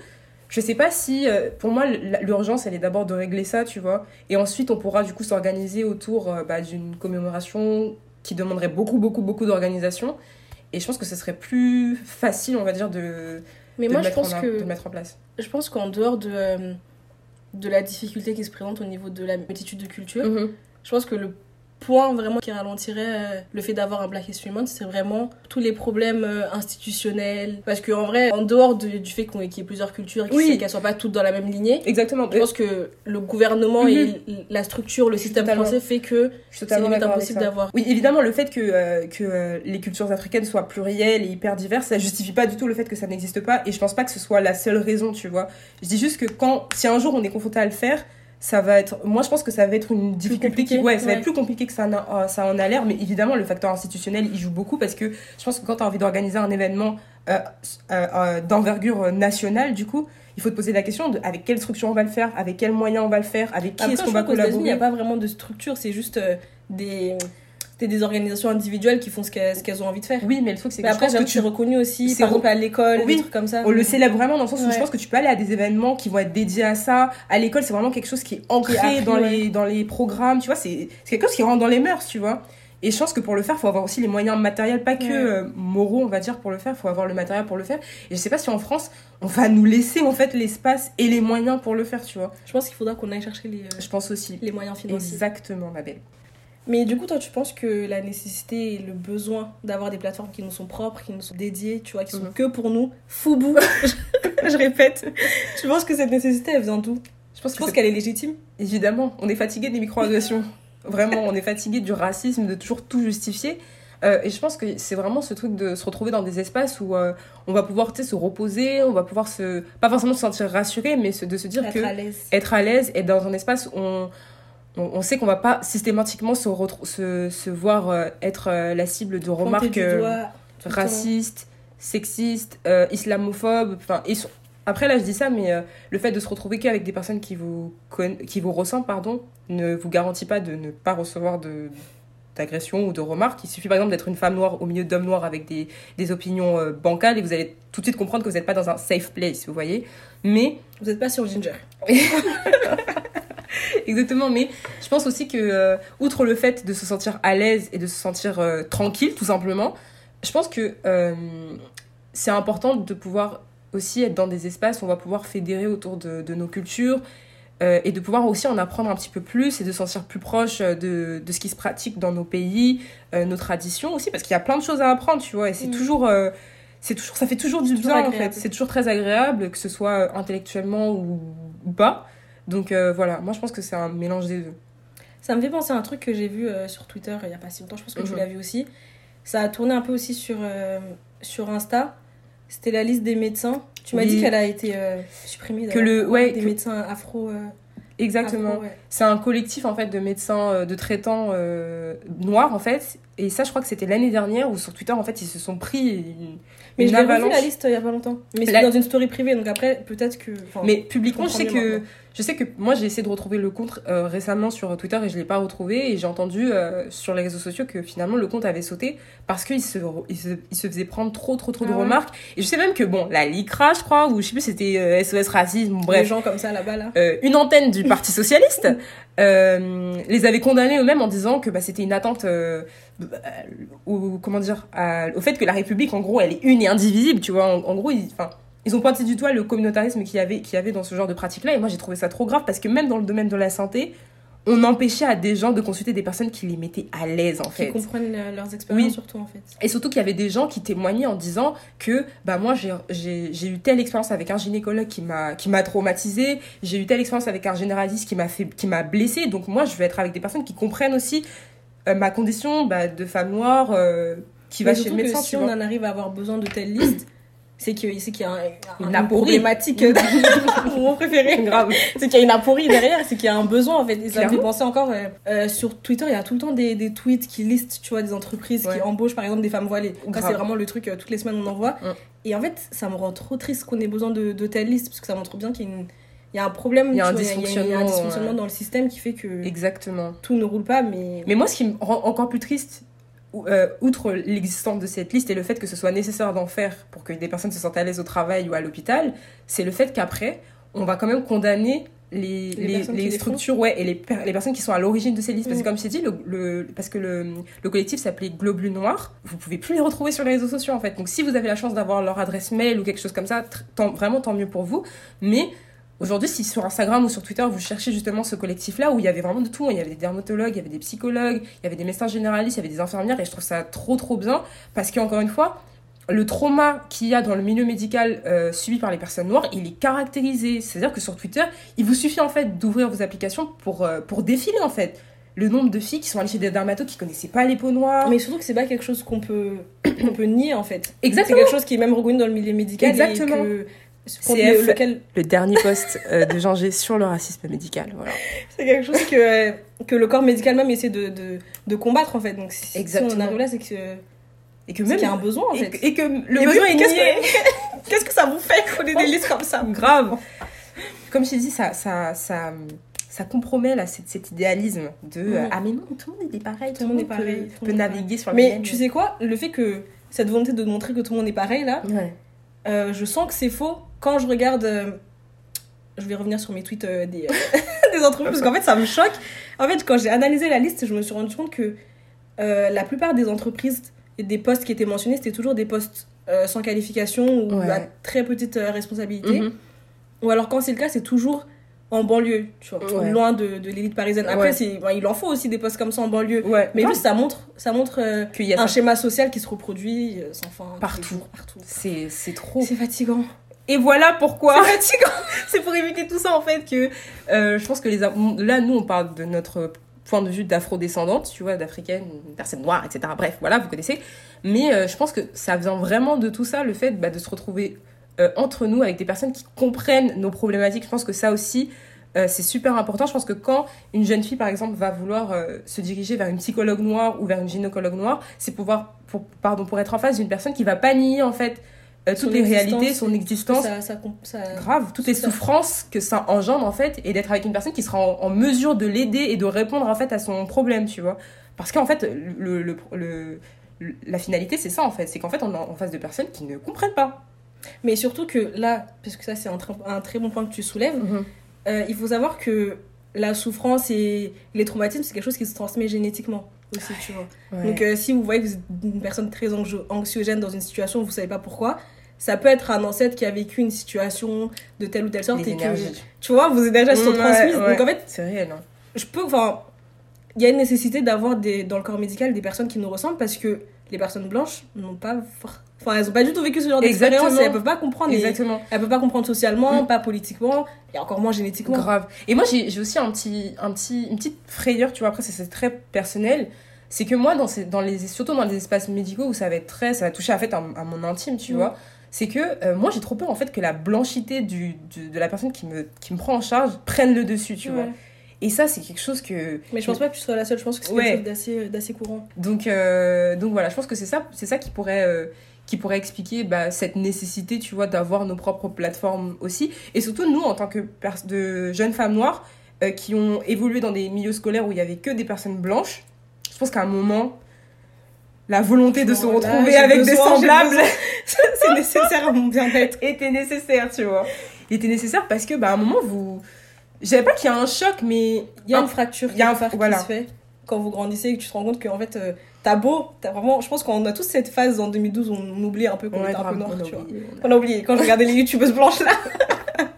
S2: Je sais pas si, euh, pour moi, l'urgence, elle est d'abord de régler ça, tu vois. Et ensuite, on pourra du coup s'organiser autour euh, bah, d'une commémoration qui demanderait beaucoup, beaucoup, beaucoup d'organisation. Et je pense que ce serait plus facile, on va dire, de,
S1: mais moi, je pense que.
S2: De mettre en place.
S1: Je pense qu'en dehors de, euh, de la difficulté qui se présente au niveau de la multitude de cultures, mm-hmm. je pense que le point vraiment qui ralentirait euh, le fait d'avoir un Black History Month, c'est vraiment tous les problèmes euh, institutionnels. Parce qu'en vrai, en dehors de, du fait qu'il y ait plusieurs cultures et qu'elles ne soient pas toutes dans la même lignée,
S2: Exactement.
S1: je pense que le gouvernement et mm-hmm. la structure, le système français fait que c'est impossible d'avoir.
S2: Oui, évidemment, le fait que, euh, que les cultures africaines soient plurielles et hyper diverses, ça justifie pas du tout le fait que ça n'existe pas. Et je pense pas que ce soit la seule raison, tu vois. Je dis juste que quand, si un jour on est confronté à le faire, ça va être moi je pense que ça va être une difficulté qui ouais ça va être plus compliqué que ça en a, ça en a l'air mais évidemment le facteur institutionnel il joue beaucoup parce que je pense que quand tu as envie d'organiser un événement euh, euh, euh, d'envergure nationale du coup il faut te poser la question de avec quelle structure on va le faire avec quels moyens on va le faire avec qui est-ce qu'on va collaborer? Il
S1: n'y a pas vraiment de structure c'est juste des des organisations individuelles qui font ce qu'elles ont envie de faire.
S2: Oui, mais le truc, c'est
S1: que. après, que tu es reconnu aussi, par exemple, à l'école, des trucs comme ça.
S2: On le célèbre vraiment dans le sens où je pense que tu peux aller à des événements qui vont être dédiés à ça. À l'école, c'est vraiment quelque chose qui est ancré dans, les, dans les programmes, tu vois. C'est quelque chose qui rentre dans les mœurs, tu vois. Et je pense que pour le faire, il faut avoir aussi les moyens matériels, pas que euh, moraux, on va dire, pour le faire. Il faut avoir le matériel pour le faire. Et je sais pas si en France, on va nous laisser en fait l'espace et les moyens pour le faire, tu vois.
S1: Je pense qu'il faudra qu'on aille chercher les. Euh,
S2: je pense aussi.
S1: Les moyens financiers.
S2: Exactement, ma belle.
S1: Mais du coup, toi, tu penses que la nécessité et le besoin d'avoir des plateformes qui nous sont propres, qui nous sont dédiées, tu vois, qui sont mhm. que pour nous, foubou, <laughs> je répète, tu penses que cette nécessité, elle vient d'où? Je pense, qu'elle est légitime.
S2: Évidemment, on est fatigué des microagressions. Vraiment, on est fatigué du racisme, de toujours tout justifier. Euh, et je pense que c'est vraiment ce truc de se retrouver dans des espaces où euh, on va pouvoir se reposer, on va pouvoir se. Pas forcément se sentir rassuré, mais de se dire
S1: être
S2: que.
S1: À l'aise.
S2: Être à l'aise, être dans un espace où on on, sait qu'on va pas systématiquement se, se, se voir euh, être euh, la cible de remarques euh, racistes, sexistes, islamophobes. Enfin, après là je dis ça, mais le fait de se retrouver qu'avec des personnes qui vous, qui vous ressentent, pardon, ne vous garantit pas de ne pas recevoir de d'agression ou de remarques. Il suffit par exemple d'être une femme noire au milieu d'hommes noirs avec des, des opinions bancales et vous allez tout de suite comprendre que vous n'êtes pas dans un safe place, vous voyez. Mais...
S1: Vous n'êtes pas sur Ginger. <laughs> <laughs>
S2: Exactement, mais je pense aussi que, euh, outre le fait de se sentir à l'aise et de se sentir euh, tranquille, tout simplement, je pense que euh, c'est important de pouvoir aussi être dans des espaces où on va pouvoir fédérer autour de, de nos cultures, et de pouvoir aussi en apprendre un petit peu plus et de se sentir plus proche de, de ce qui se pratique dans nos pays, euh, nos traditions aussi, parce qu'il y a plein de choses à apprendre, tu vois, et c'est
S1: Mm.
S2: toujours, euh, c'est toujours, ça fait toujours du bien en fait, c'est toujours très agréable, que ce soit intellectuellement ou, ou pas. Donc euh, voilà, moi je pense que c'est un mélange des deux.
S1: Ça me fait penser à un truc que j'ai vu euh, sur Twitter il y a pas si longtemps, je pense que tu
S2: Mhm.
S1: l'as vu aussi. Ça a tourné un peu aussi sur, euh, sur Insta. C'était la liste des médecins. Tu m'as
S2: Oui.
S1: dit qu'elle a été supprimée.
S2: Que le- ouais,
S1: des
S2: que-
S1: médecins afro.
S2: Exactement.
S1: ouais.
S2: C'est un collectif en fait de médecins, de traitants euh, noirs en fait. Et ça, je crois que c'était l'année dernière où sur Twitter en fait ils se sont pris
S1: Mais je l'ai revu la liste euh, il y a pas longtemps. Mais
S2: La-
S1: c'était dans une story privée, donc après, peut-être que.
S2: Mais publiquement, je sais que
S1: maintenant.
S2: je sais que moi j'ai essayé de retrouver le compte euh, récemment sur Twitter et je l'ai pas retrouvé et j'ai entendu euh, sur les réseaux sociaux que finalement le compte avait sauté parce qu'il se, il se il se faisait prendre trop trop trop de
S1: Ah ouais.
S2: remarques et je sais même que bon la LICRA je crois ou je sais plus c'était euh, SOS racisme
S1: Les
S2: bref
S1: gens comme ça là-bas, là.
S2: euh, une antenne du Parti socialiste <laughs> euh, les avait condamnés eux-mêmes en disant que bah, c'était une attente euh, au comment dire au fait que la République en gros elle est une et indivisible tu vois. En, gros ils, ils ont pointé du doigt le communautarisme qu'il y avait qu'il y avait dans ce genre de pratique là et moi j'ai trouvé ça trop grave parce que même dans le domaine de la santé on empêchait à des gens de consulter des personnes qui les mettaient à l'aise en
S1: Qui
S2: fait
S1: comprennent euh, leurs expériences,
S2: Oui.
S1: surtout, en fait.
S2: et surtout qu'il y avait des gens qui témoignaient en disant que bah moi j'ai- eu telle expérience avec un gynécologue qui m'a qui m'a traumatisé, j'ai eu telle expérience avec un généraliste qui m'a fait qui m'a blessé. Donc moi je veux être avec des personnes qui comprennent aussi euh, ma condition bah, de femme noire euh, qui va
S1: Mais
S2: chez le
S1: surtout que
S2: médecin,
S1: si on en arrive à avoir besoin de telle liste, c'est qu'il y a un, un-
S2: Une
S1: une
S2: aporie.
S1: problématique. Mon préféré. <laughs>
S2: Grave.
S1: C'est qu'il y a une aporie derrière, c'est qu'il y a un besoin en fait. Et ça me fait penser encore euh, euh, sur Twitter, il y a tout le temps des, des tweets qui listent, tu vois, des entreprises
S2: Ouais.
S1: qui embauchent par exemple des femmes voilées. Ça,
S2: Grave.
S1: c'est vraiment le truc, euh, toutes les semaines on en voit.
S2: Mm.
S1: Et en fait, ça me rend trop triste qu'on ait besoin de, de telle liste parce que ça montre bien qu'il y a, une- il y a un problème,
S2: Il y a
S1: tu
S2: un
S1: vois, il y a- il y a un
S2: dysfonctionnement,
S1: dysfonctionnement
S2: ouais.
S1: dans le système qui fait que
S2: Exactement.
S1: tout ne roule pas, mais.
S2: Mais moi, ce qui me rend encore plus triste, outre l'existence de cette liste et le fait que ce soit nécessaire d'en faire pour que des personnes se sentent à l'aise au travail ou à l'hôpital, c'est le fait qu'après, on va quand même condamner les,
S1: Les
S2: structures ouais, et les, per- les personnes qui sont à l'origine de ces listes. Parce que
S1: Mm.
S2: comme je t'ai dit, le, le- parce que le, le collectif s'appelait Globule Noir, vous pouvez plus les retrouver sur les réseaux sociaux en fait. Donc si vous avez la chance d'avoir leur adresse mail ou quelque chose comme ça, tant- vraiment tant mieux pour vous. Mais Aujourd'hui, si sur Instagram ou sur Twitter, vous cherchez justement ce collectif-là où il y avait vraiment de tout, il y avait des dermatologues, il y avait des psychologues, il y avait des médecins généralistes, il y avait des infirmières, et je trouve ça trop trop bien parce qu'encore une fois, le trauma qu'il y a dans le milieu médical euh, subi par les personnes noires, il est caractérisé. C'est-à-dire que sur Twitter, il vous suffit en fait d'ouvrir vos applications pour, euh, pour défiler en fait le nombre de filles qui sont allées chez des dermatos qui connaissaient pas les peaux noires.
S1: Mais surtout que c'est pas quelque chose qu'on peut, <coughs> qu'on peut nier en fait.
S2: Exactement.
S1: C'est quelque chose qui est même reconnu dans le milieu médical.
S2: Exactement.
S1: Et que, contre
S2: CF.
S1: le- lequel
S2: Le dernier post euh, de Jean G sur le racisme médical. Voilà.
S1: c'est quelque chose que, que le corps médical même essaie de, de, de combattre en fait. Donc si, si on
S2: Exactement.
S1: arrive là, c'est que
S2: Et que même.
S1: qu'il y a un besoin en
S2: et,
S1: fait.
S2: que- et que le
S1: Et
S2: besoin est
S1: qu'est-ce que- <laughs> Qu'est-ce que ça vous fait qu'on ait des listes comme ça?
S2: Grave. Comme je t'ai dit, ça, ça, ça, ça compromet là, cette, cet idéalisme de euh,
S1: Mm.
S2: ah mais non, tout le monde est pareil,
S1: Tout le monde est
S2: peut-
S1: pareil, le
S2: peut
S1: est
S2: naviguer sur la
S1: Mais tu sais quoi? Le fait que cette volonté de montrer que tout le monde est pareil là,
S2: Ouais.
S1: Euh, je sens que c'est faux quand je regarde. euh, je vais revenir sur mes tweets euh, des, <laughs> des entreprises parce qu'en fait ça me choque. En fait, quand j'ai analysé la liste, je me suis rendu compte que la plupart des entreprises et des postes qui étaient mentionnés, c'était toujours des postes sans qualification ou
S2: Ouais.
S1: à très petite responsabilité.
S2: Mhm.
S1: Ou alors quand c'est le cas, c'est toujours en banlieue, tu vois,
S2: Ouais.
S1: loin de, de l'élite parisienne. Après,
S2: Ouais.
S1: c'est, bon, il en faut aussi des postes comme ça en banlieue.
S2: Ouais.
S1: Mais juste, ça montre, ça montre euh,
S2: qu'il y a
S1: un
S2: ça.
S1: schéma social qui se reproduit euh, sans fin.
S2: Partout.
S1: jours, partout.
S2: C'est, c'est trop.
S1: C'est fatigant.
S2: Et voilà pourquoi.
S1: C'est fatigant. <laughs>
S2: c'est pour éviter tout ça en fait que euh, je pense que les là nous on parle de notre point de vue d'afro-descendante, tu vois, d'africaine, personne noire, etc. Bref, voilà, vous connaissez. Mais je pense que ça vient vraiment de tout ça, le fait bah, de se retrouver euh, entre nous avec des personnes qui comprennent nos problématiques. Je pense que ça aussi, euh, c'est super important. Je pense que quand une jeune fille, par exemple, va vouloir euh, se diriger vers une psychologue noire ou vers une gynécologue noire, c'est pour, pardon, pour être en face d'une personne qui va pas nier en fait euh, toutes les réalités, son existence.
S1: Ça, ça, ça-
S2: grave toutes les souffrances que ça engendre en fait et d'être avec une personne qui sera en, en mesure de l'aider et de répondre en fait à son problème tu vois. Parce qu'en fait le- le- la finalité c'est ça en fait. C'est qu'en fait on est en face de personnes qui ne comprennent pas
S1: Mais surtout que là, parce que ça, c'est un, très- un très bon point que tu soulèves, euh, il faut savoir que la souffrance et les traumatismes, c'est quelque chose qui se transmet génétiquement aussi, tu vois.
S2: Ouais.
S1: Donc, euh, si vous voyez que vous êtes une personne très anxio- anxiogène dans une situation vous savez pas pourquoi, ça peut être un ancêtre qui a vécu une situation de telle ou telle sorte
S2: Les
S1: et que,
S2: énergies.
S1: tu vois, vos énergies sont
S2: Ouais,
S1: transmises.
S2: ouais.
S1: Donc en fait,
S2: C'est réel, hein.
S1: je peux, enfin, il y a une nécessité d'avoir des, dans le corps médical des personnes qui nous ressemblent parce que les personnes blanches n'ont pas, enfin, elles ont pas du tout vécu ce genre d'expérience et elles peuvent pas comprendre.
S2: Exactement.
S1: elles peuvent pas comprendre socialement,
S2: Mm.
S1: pas politiquement et encore moins génétiquement.
S2: Grave. Et moi, j'ai aussi un petit, un petit, une petite frayeur, tu vois. Après, c'est- très personnel. C'est que moi, dans ces, dans les, surtout dans les espaces médicaux où ça va être très, ça va toucher en fait à, à mon intime, tu
S1: Mm.
S2: vois. C'est que euh, moi, j'ai trop peur en fait que la blanchité du, du- de la personne qui me, qui me prend en charge prenne le dessus, tu
S1: Ouais.
S2: vois. Et ça, c'est quelque chose que.
S1: Mais je pense pas que tu sois la seule. Je pense que c'est
S2: Ouais.
S1: quelque chose d'assez, d'assez courant.
S2: Donc, euh, donc voilà, je pense que c'est ça, ça qui pourrait, euh, qui pourrait expliquer bah, cette nécessité, tu vois, d'avoir nos propres plateformes aussi. Et surtout, nous, en tant que de jeunes femmes noires euh, qui ont évolué dans des milieux scolaires où il y avait que des personnes blanches, je pense qu'à un moment, la volonté de se retrouver avec des
S1: besoin,
S2: semblables <laughs>
S1: c'est nécessaire à mon bien-être. <laughs>
S2: était nécessaire, tu vois. Il était nécessaire parce que, bah, à un moment, vous. Je savais pas qu'il y a un choc, mais.
S1: Il y a
S2: un-
S1: une fracture
S2: il y a un- voilà.
S1: qui se fait quand vous grandissez et que tu te rends compte qu'en fait, euh, t'as beau, t'as vraiment. Je pense qu'on a tous cette phase en 2012 où on oublie un peu qu'on
S2: Ouais,
S1: était un peu noir,
S2: on
S1: tu vois.
S2: oublié, on a-
S1: On a oublié quand je regardais les youtubeuses blanches là. <laughs>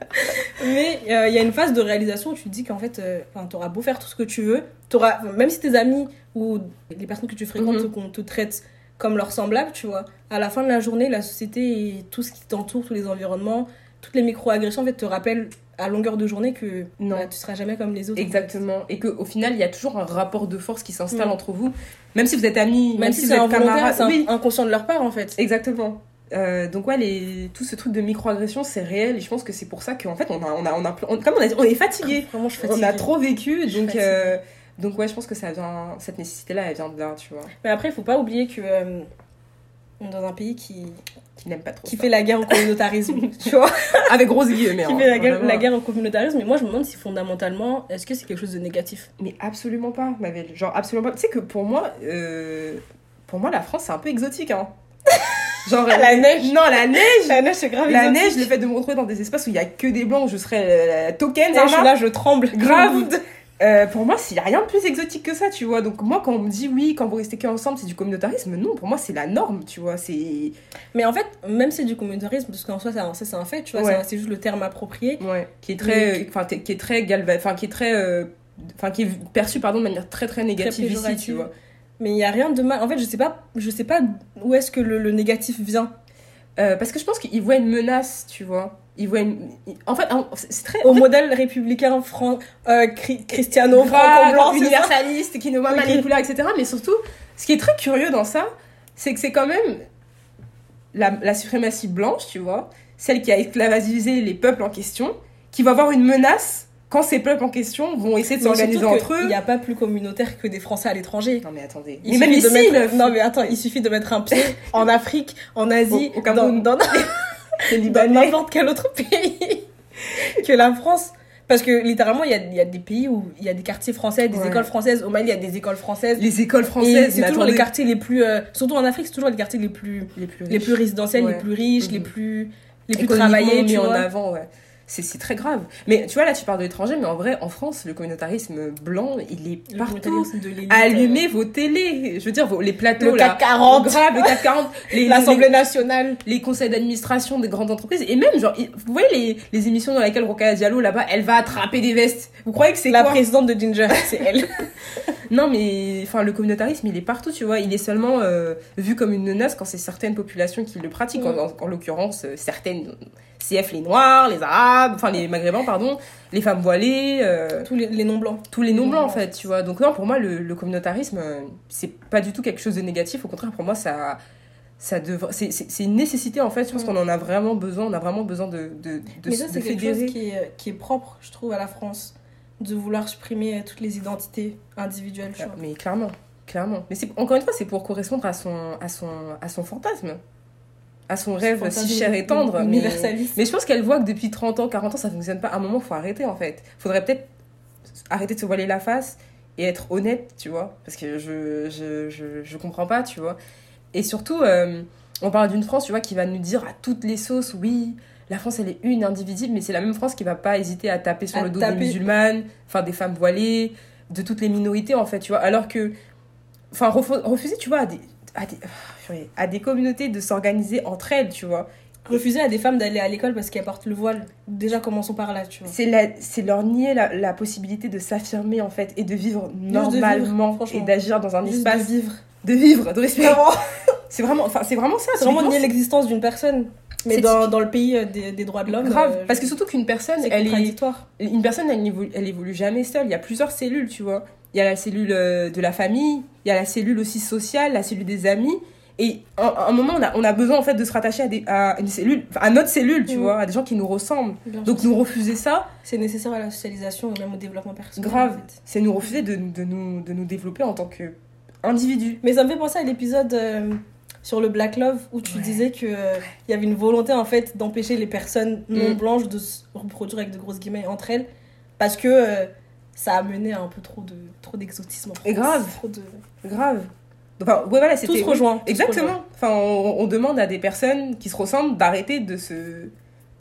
S1: Mais euh, il y a une phase de réalisation où tu te dis qu'en fait, euh, t'auras beau faire tout ce que tu veux, t'auras, enfin, même si tes amis ou les personnes que tu fréquentes,
S2: Mhm.
S1: qu'on te traite comme leur semblable, tu vois, à la fin de la journée, la société et tout ce qui t'entoure, tous les environnements, toutes les micro-agressions, en fait, te rappellent à longueur de journée que
S2: Non.
S1: bah, tu seras jamais comme les autres.
S2: Exactement. Et qu'au final, il y a toujours un rapport de force qui s'installe
S1: Mm.
S2: entre vous. Même si vous êtes amis, même,
S1: Même
S2: si,
S1: si
S2: vous êtes camarades.
S1: c'est
S2: Oui,
S1: inconscient de leur part, en fait.
S2: exactement. Euh, donc ouais, les... tout ce truc de microagression, c'est réel. Et je pense que c'est pour ça qu'en fait, on a, on a, on a, on- comme on a dit, on est fatigué.
S1: Vraiment, je suis
S2: On a trop vécu. Donc, euh, donc ouais, je pense que ça vient, cette nécessité-là, elle vient de là, tu vois.
S1: Mais après, il faut pas oublier que euh, on est dans un pays qui,
S2: Qui n'aime pas trop
S1: qui
S2: ça.
S1: fait la guerre au communautarisme, <laughs> tu vois.
S2: Avec grosse guillemets.
S1: qui
S2: hein,
S1: fait la guerre,
S2: vraiment.
S1: la guerre au communautarisme. Mais moi, je me demande si fondamentalement, est-ce que c'est quelque chose de négatif?
S2: Mais absolument pas, ma belle. Genre, absolument pas. Tu sais que pour moi, euh, pour moi, la France, c'est un peu exotique, hein. <laughs> Genre,
S1: La
S2: euh,
S1: neige.
S2: Non, la neige.
S1: La neige, c'est grave
S2: La
S1: exotique.
S2: neige, le fait de me retrouver dans des espaces où il y a que des blancs, où je serais euh, token,
S1: je suis là, je tremble.
S2: Grave. <laughs> Euh, pour moi, il n'y a rien de plus exotique que ça, tu vois. Donc, moi, quand on me dit oui, quand vous restez que ensemble, c'est du communautarisme, non, pour moi, c'est la norme, tu vois. C'est.
S1: Mais en fait, même si c'est du communautarisme, parce qu'en soi, ça, c'est un fait, tu vois,
S2: Ouais.
S1: c'est- juste le terme approprié.
S2: Ouais. Qui est très. euh, Enfin, qui est très galva... Enfin, qui est très. euh, Enfin, qui est perçu, pardon, de manière très, très négative ici, tu vois.
S1: Mais il y a rien de mal. En fait, je sais pas, je sais pas où est-ce que le, le négatif vient.
S2: Euh, parce que je pense qu'ils voient une menace, tu vois. Ils voient une. En fait, c'est très.
S1: Au modèle républicain fran... euh, cri- cristiano, franco-blanc,
S2: universaliste, qui ne voit
S1: Ok.
S2: manipulateur, etc. Mais surtout, ce qui est très curieux dans ça, c'est que c'est quand même la, la suprématie blanche, tu vois, celle qui a esclavagisé les peuples en question, qui va avoir une menace quand ces peuples en question vont essayer de s'organiser entre eux.
S1: Il n'y a pas plus communautaire que des Français à l'étranger.
S2: Non mais attendez.
S1: Il
S2: mais même
S1: suffit de
S2: ici,
S1: mettre-
S2: le-
S1: Non mais attends, il suffit de mettre un pied <laughs> en Afrique, en Asie,
S2: Au- au Cameroun.
S1: dans, dans,
S2: les
S1: dans
S2: Libanais.
S1: n'importe quel autre <laughs> pays que la France. Parce que littéralement, il y a, y a des pays où il y a des quartiers français, des
S2: Ouais.
S1: écoles françaises. Au Mali, il y a des écoles françaises.
S2: les écoles françaises,
S1: c'est toujours les quartiers les plus. euh, surtout en Afrique, c'est toujours les quartiers les plus,
S2: les plus
S1: les plus résidentiels,
S2: Ouais.
S1: les plus riches, les plus, les plus travaillés,
S2: mis
S1: tu
S2: en
S1: vois.
S2: avant, ouais. C'est très grave. Mais tu vois, là, tu parles de l'étranger, mais en vrai, en France, le communautarisme blanc, il est
S1: Le
S2: partout.
S1: de
S2: Allumez vos télés. Je veux dire, vos- les plateaux,
S1: Le
S2: là.
S1: CAC 40.
S2: Grave, le CAC 40. <laughs> les-
S1: l'Assemblée nationale.
S2: les, conseils d'administration des grandes entreprises. Et même, genre, vous voyez les, les émissions dans lesquelles Rokhaya Diallo, là-bas, elle va attraper des vestes. Vous croyez que c'est
S1: La
S2: quoi
S1: présidente de Ginger, <laughs> c'est elle. <laughs>
S2: Non, mais enfin, le communautarisme, il est partout, tu vois. Il est seulement euh, vu comme une menace quand c'est certaines populations qui le pratiquent.
S1: Mm.
S2: En, en- en l'occurrence, euh, certaines CF, les Noirs, les Arabes, enfin les Maghrébins, pardon, les femmes voilées, euh,
S1: Tous les, les non-blancs.
S2: tous les non-blancs, en fait, tu vois. Donc, non, pour moi, le, le communautarisme, euh, c'est pas du tout quelque chose de négatif. Au contraire, pour moi, ça. Ça devrait... c'est, c'est, c'est une nécessité en fait, je pense
S1: Mm.
S2: qu'on en a vraiment besoin, on a vraiment besoin de, de, de,
S1: Mais ça,
S2: de
S1: c'est quelque chose qui est, qui est propre, je trouve, à la France. De vouloir supprimer toutes les identités individuelles.
S2: Mais clairement, clairement. Mais c'est, encore une fois, c'est pour correspondre à son, à son, à son fantasme, à son rêve si cher et tendre. Mais, mais je pense qu'elle voit que depuis 30 ans, 40 ans, ça fonctionne pas. À un moment, faut arrêter en fait. Faudrait peut-être arrêter de se voiler la face et être honnête, tu vois. Parce que je, je, je, je comprends pas, tu vois. Et surtout, euh, on parle d'une France, tu vois, qui va nous dire à toutes les sauces, oui, la France, elle est une, indivisible, mais c'est la même France qui va pas hésiter à taper sur
S1: À
S2: le dos
S1: taper.
S2: des musulmanes, enfin des femmes voilées, de toutes les minorités, en fait, tu vois. Alors que, enfin, refuser, tu vois, à des, à des, purée, à des communautés de s'organiser entre elles, tu vois.
S1: refuser à des femmes d'aller à l'école parce qu'elles portent le voile. Déjà, commençons par là, tu vois.
S2: C'est leur nier la, la possibilité de s'affirmer en fait et de vivre normalement et d'agir dans un
S1: Juste
S2: espace
S1: de vivre.
S2: de vivre, de respirer. <laughs> C'est vraiment, c'est vraiment ça.
S1: c'est vraiment nier l'existence d'une personne. Mais dans, dans le pays euh, des, des droits de l'homme.
S2: Grave,
S1: euh,
S2: parce que surtout qu'une personne,
S1: c'est
S2: elle est, une personne, elle évolue, elle évolue jamais seule. Il y a plusieurs cellules, tu vois. Il y a la cellule euh, de la famille, il y a la cellule aussi sociale, la cellule des amis. Et à un moment, on a, on a besoin en fait de se rattacher à, des, à une cellule, à notre cellule, tu
S1: Mhm.
S2: vois, à des gens qui nous ressemblent.
S1: Bien
S2: Donc
S1: sûr.
S2: nous refuser ça,
S1: c'est nécessaire à la socialisation et même au développement personnel.
S2: Grave.
S1: en fait.
S2: c'est nous refuser de, de, nous, de nous développer en tant qu'individu.
S1: Mais ça me fait penser à l'épisode euh, sur le Black Love où tu
S2: Ouais.
S1: disais que euh, y avait une volonté en fait d'empêcher les personnes non
S2: Mm.
S1: blanches de se reproduire avec de grosses guillemets entre elles parce que euh, ça a mené à un peu trop de trop d'exotisme. France.
S2: Et grave.
S1: Trop de...
S2: Grave. Enfin, ouais, voilà,
S1: Tout se rejoint. tout se rejoint.
S2: Exactement. Enfin, on, on demande à des personnes qui se ressemblent d'arrêter de se. de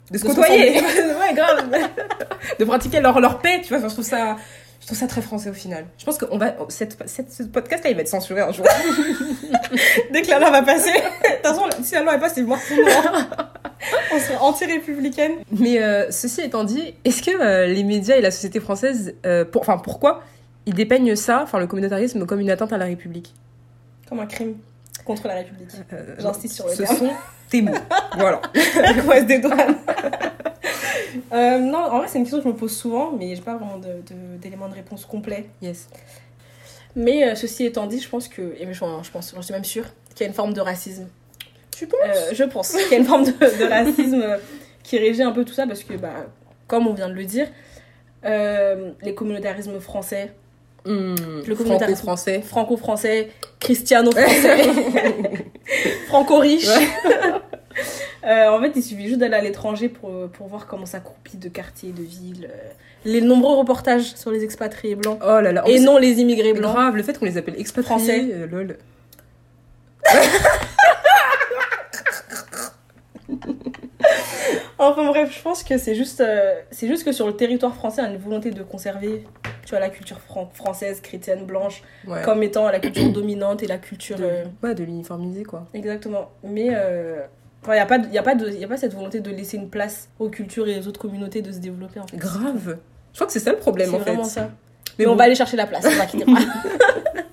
S2: se
S1: De se
S2: côtoyer. <laughs> ouais, grave. <laughs> de pratiquer leur, leur paix, tu vois. Enfin, je trouve ça. Je trouve ça très français au final. Je pense que on va, cette, cette- ce podcast-là, il va être censuré un jour. <laughs>
S1: Dès que la loi va passer, de toute façon, si la loi est pas, c'est mort pour moi. On serait anti-républicaine.
S2: Mais euh, ceci étant dit, est-ce que euh, les médias et la société française, euh, pour, enfin pourquoi ils dépeignent ça, enfin le communautarisme, comme une atteinte à la République?
S1: Comme un crime contre la République.
S2: Euh,
S1: J'insiste sur le
S2: Ce
S1: terme.
S2: sont tes mots. voilà. <laughs>
S1: Ouais, des douanes. Euh, non, en vrai, c'est une question que je me pose souvent, mais j'ai pas vraiment de- de- d'éléments de, réponse complet.
S2: Yes.
S1: Mais euh, ceci étant dit, je pense que, et je, je pense, j'en suis même sûre, qu'il y a une forme de racisme.
S2: Tu penses
S1: Euh, je pense qu'il y a une forme de, de racisme euh, qui régit un peu tout ça parce que, bah, comme on vient de le dire, euh, les communautarismes français,
S2: Hmm,
S1: Le.
S2: Franco-français.
S1: franco-français, christiano-français, <laughs> franco-riche. <laughs> Euh, en fait, il suffit juste d'aller à l'étranger pour, pour voir comment ça croupit de quartiers, de villes. euh, les nombreux reportages sur les expatriés blancs
S2: Oh là là.
S1: et non les immigrés blancs.
S2: Grave, le fait qu'on les appelle expatriés,
S1: Français.
S2: euh, lol. <laughs>
S1: Enfin bref, je pense que c'est juste, euh, c'est juste que sur le territoire français, on a une volonté de conserver tu vois, la culture fran- française, chrétienne, blanche,
S2: Ouais.
S1: comme étant la culture <clears throat> dominante et la culture...
S2: de,
S1: euh,
S2: ouais, de l'uniformiser quoi.
S1: Exactement. Mais il n'y a, pas de- y a, pas de- y a pas cette volonté de laisser une place aux cultures et aux autres communautés de se développer. En fait.
S2: Grave. Je crois que c'est ça le
S1: C'est
S2: problème en fait.
S1: vraiment ça.
S2: Mais
S1: Mais on va aller chercher la place, on va. <laughs>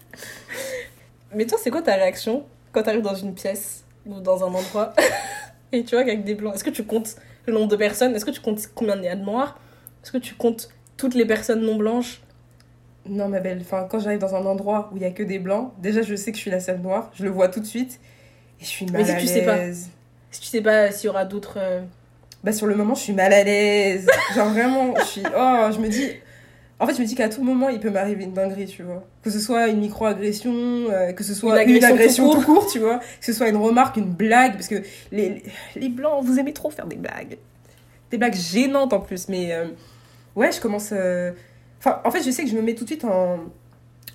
S1: Mais toi, c'est quoi ta réaction quand tu arrives dans une pièce ou dans un endroit <laughs> et tu vois qu'avec des blancs, est-ce que tu comptes le nombre de personnes? Est-ce que tu comptes combien il y a de noirs? Est-ce que tu comptes toutes les personnes non blanches?
S2: Non, ma belle, enfin, quand j'arrive dans un endroit où il y a que des blancs, déjà je sais que je suis la seule noire, je le vois tout de suite et je suis mal
S1: Mais si
S2: à
S1: tu sais pas. Si tu sais pas s'il y aura d'autres. euh,
S2: Bah, sur le moment, je suis mal à l'aise. Genre vraiment, je suis. Oh, je me dis. En fait, je me dis qu'à tout moment, il peut m'arriver une dinguerie, tu vois. Que ce soit une micro-agression, euh, que ce soit
S1: Une
S2: une
S1: agression
S2: agression,
S1: tout
S2: tout, court. tu vois. Que ce soit une remarque, une blague, parce que les, les, les blancs, vous aimez trop faire des blagues. Des blagues gênantes en plus, mais euh, ouais, je commence. euh, Enfin, en fait, je sais que je me mets tout de suite en.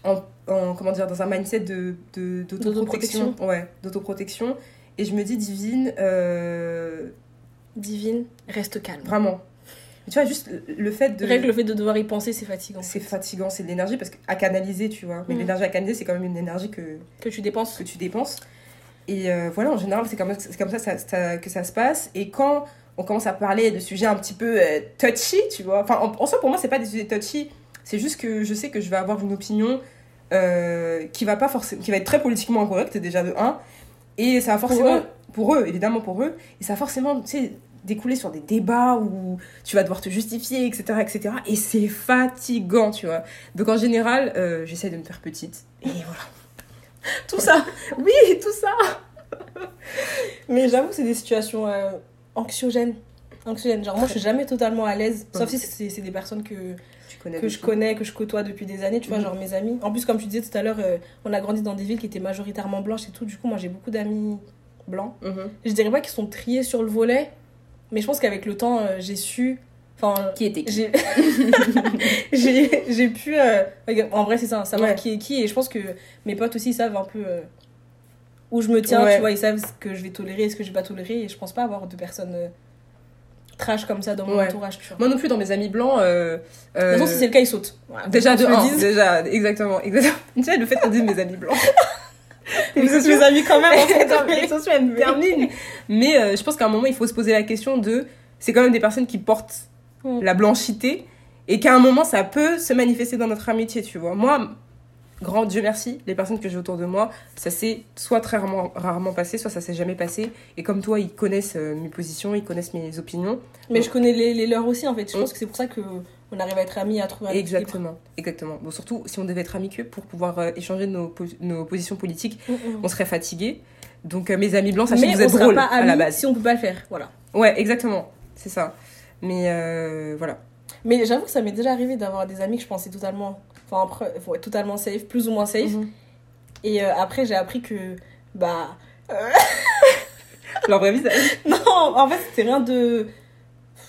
S2: en, en- comment dire, dans un mindset de, de, d'autoprotection. Ouais, d'autoprotection. Et je me dis, divine, euh,
S1: divines, reste calme.
S2: vraiment. Tu vois, juste le- fait de.
S1: Rien que le fait de devoir y penser, c'est fatigant.
S2: C'est fatigant, c'est de l'énergie parce qu'à canaliser, tu vois. Mais
S1: Mm.
S2: l'énergie à canaliser, c'est quand même une énergie que,
S1: Que tu dépenses.
S2: que tu dépenses. Et euh, voilà, en général, c'est comme, c'est comme ça, ça- ça- que ça se passe. Et quand on commence à parler de sujets un petit peu euh, touchy, tu vois. Enfin, en, en soi, pour moi, c'est pas des sujets touchy. C'est juste que je sais que je vais avoir une opinion euh, qui va pas forcément, qui va être très politiquement incorrecte déjà de 1. Et ça va forcément,
S1: eux.
S2: pour eux, évidemment pour eux, et ça va forcément, tu sais, découler sur des débats où tu vas devoir te justifier, etc., etc. Et c'est fatigant, tu vois. Donc en général, euh, j'essaie de me faire petite. Et voilà. <laughs>
S1: Tout ça.
S2: Oui, tout ça. <laughs>
S1: Mais j'avoue, c'est des situations anxiogènes. Anxiogènes. Genre, moi, je suis jamais totalement à l'aise. Sauf si c'est des personnes que,
S2: Tu connais.
S1: que je connais, que je côtoie depuis des années, tu vois,
S2: Mhm.
S1: genre mes amis. En plus, comme tu disais tout à l'heure, euh, on a grandi dans des villes qui étaient majoritairement blanches et tout. Du coup, moi, j'ai beaucoup d'amis blancs.
S2: Mhm.
S1: Je dirais pas qu'ils sont triés sur le volet, mais je pense qu'avec le temps, euh, j'ai su. Enfin,
S2: Qui était qui?
S1: j'ai <laughs> pu euh, en vrai c'est ça savoir
S2: Ouais.
S1: qui est qui et je pense que mes potes aussi savent un peu où je me tiens
S2: Ouais.
S1: tu vois ils savent ce que je vais tolérer et ce que je vais pas tolérer et je pense pas avoir de personnes euh, trash comme ça dans mon
S2: Ouais.
S1: entourage tu vois
S2: Moi non plus, dans mes amis blancs. euh,
S1: de
S2: euh,
S1: toute façon si c'est le cas ils sautent Voilà,
S2: Déjà de
S1: se le
S2: 1,
S1: dise.
S2: déjà, exactement, exactement. <laughs> Tu sais, le fait qu'on dise mes amis blancs. <laughs>
S1: Vous êtes mes amis quand même. en fait.
S2: Attention, elle me termine. Mais euh, je pense qu'à un moment, il faut se poser la question de. C'est quand même des personnes qui portent
S1: Mm.
S2: la blanchité et qu'à un moment, ça peut se manifester dans notre amitié, tu vois. Moi, grand Dieu merci, les personnes que j'ai autour de moi, ça s'est soit très rarement, rarement passé, soit ça s'est jamais passé. Et comme toi, ils connaissent euh, mes positions, ils connaissent mes opinions.
S1: Mais je connais les, les leurs aussi en fait. Je
S2: Mm.
S1: pense que c'est pour ça que on arrive à être amis, à trouver un équilibre.
S2: Exactement, exactement. Bon, surtout si on devait être amiceux pour pouvoir euh, échanger nos, po- nos positions politiques,
S1: Mm, mm.
S2: on serait fatigué. Donc euh, mes amis blancs, sachez que vous êtes drôles
S1: pas
S2: à la
S1: amis
S2: base.
S1: si on peut pas le faire. Voilà.
S2: Ouais, exactement, c'est ça. Mais voilà.
S1: Mais j'avoue que ça m'est déjà arrivé d'avoir des amis que je pensais totalement, enfin après, faut être totalement safe, plus ou moins safe.
S2: Mhm.
S1: Et euh, après j'ai appris que bah <laughs>
S2: Leur vraie vie, ça- <laughs>
S1: non, en fait c'était rien de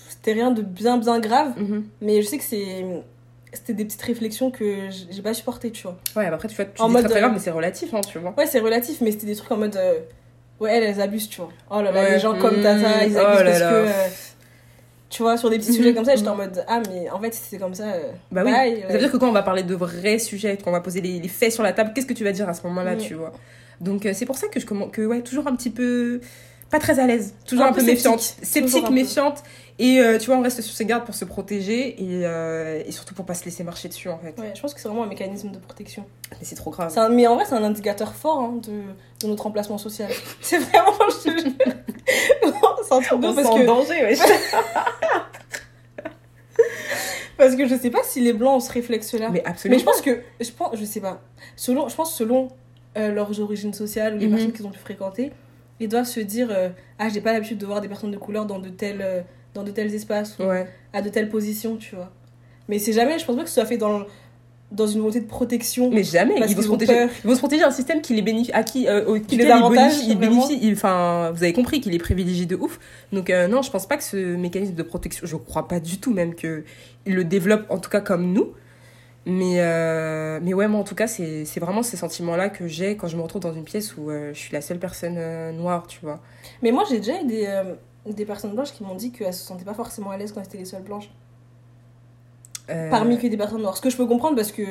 S1: c'était rien de bien bien grave.
S2: Mhm.
S1: Mais je sais que c'est c'était des petites réflexions que j'ai pas supportées, tu vois.
S2: Ouais, après, tu vois, tu
S1: En
S2: dis
S1: mode,
S2: très, très
S1: euh,
S2: grave, mais c'est relatif, hein, tu vois.
S1: Ouais, c'est relatif, mais c'était des trucs en mode euh, ouais, elles, elles abusent, tu vois. Oh là là,
S2: Ouais.
S1: les gens comme Tata, ils abusent
S2: Oh là
S1: parce
S2: là.
S1: que euh, tu vois, sur des petits
S2: Mhm.
S1: sujets comme ça, j'étais en
S2: Mhm.
S1: mode ah mais en fait c'est comme ça euh,
S2: Bah oui.
S1: bye,
S2: Ça veut dire que quand on va parler de vrais sujets, quand on va poser les, les faits sur la table, qu'est-ce que tu vas dire à ce moment-là,
S1: Mm.
S2: tu vois? Donc euh, c'est pour ça que je commence, que ouais, toujours un petit peu, pas très à l'aise, toujours
S1: Un
S2: un,
S1: peu
S2: peu, méfiante,
S1: sceptique.
S2: méfiante, et euh, tu vois, on reste sur ses gardes pour se protéger et, euh, et surtout pour pas se laisser marcher dessus en fait.
S1: Ouais, je pense que c'est vraiment un mécanisme de protection.
S2: Mais c'est trop grave.
S1: Un- mais en vrai, c'est un indicateur fort hein, de, de notre emplacement social. <laughs> C'est vraiment. <laughs> c'est un truc de parce
S2: en
S1: que,
S2: danger, wesh. <laughs>
S1: parce que je sais pas si les blancs ont ce réflexe-là.
S2: Mais
S1: Mais,
S2: absolument.
S1: je pense que, je pense, je sais pas, selon, je pense selon euh, leurs origines sociales ou les
S2: Mhm.
S1: personnes qu'ils ont pu fréquenter, ils doivent se dire euh, Ah, j'ai pas l'habitude de voir des personnes de couleur dans de tels, euh, dans de tels espaces ou
S2: Ouais.
S1: à de telles positions, tu vois. Mais c'est jamais, je pense pas que ce soit fait dans, dans une volonté de protection.
S2: Mais jamais, ils vont, se protéger,
S1: peur.
S2: ils vont se protéger un système qui les bénéficie, à qui, euh,
S1: Qui les avantage,
S2: bénéficient, ils- enfin, vous avez compris qu'il est privilégié de ouf. Donc, euh, non, je pense pas que ce mécanisme de protection, je crois pas du tout même que il le développe, en tout cas comme nous. Mais, euh, mais ouais, moi, en tout cas, c'est c'est vraiment ces sentiments-là que j'ai quand je me retrouve dans une pièce où euh, je suis la seule personne noire, tu vois.
S1: Mais moi, j'ai déjà eu des, des personnes blanches qui m'ont dit qu'elles se sentaient pas forcément à l'aise quand c'était les seules blanches.
S2: Euh,
S1: Parmi que des personnes noires. Ce que je peux comprendre parce que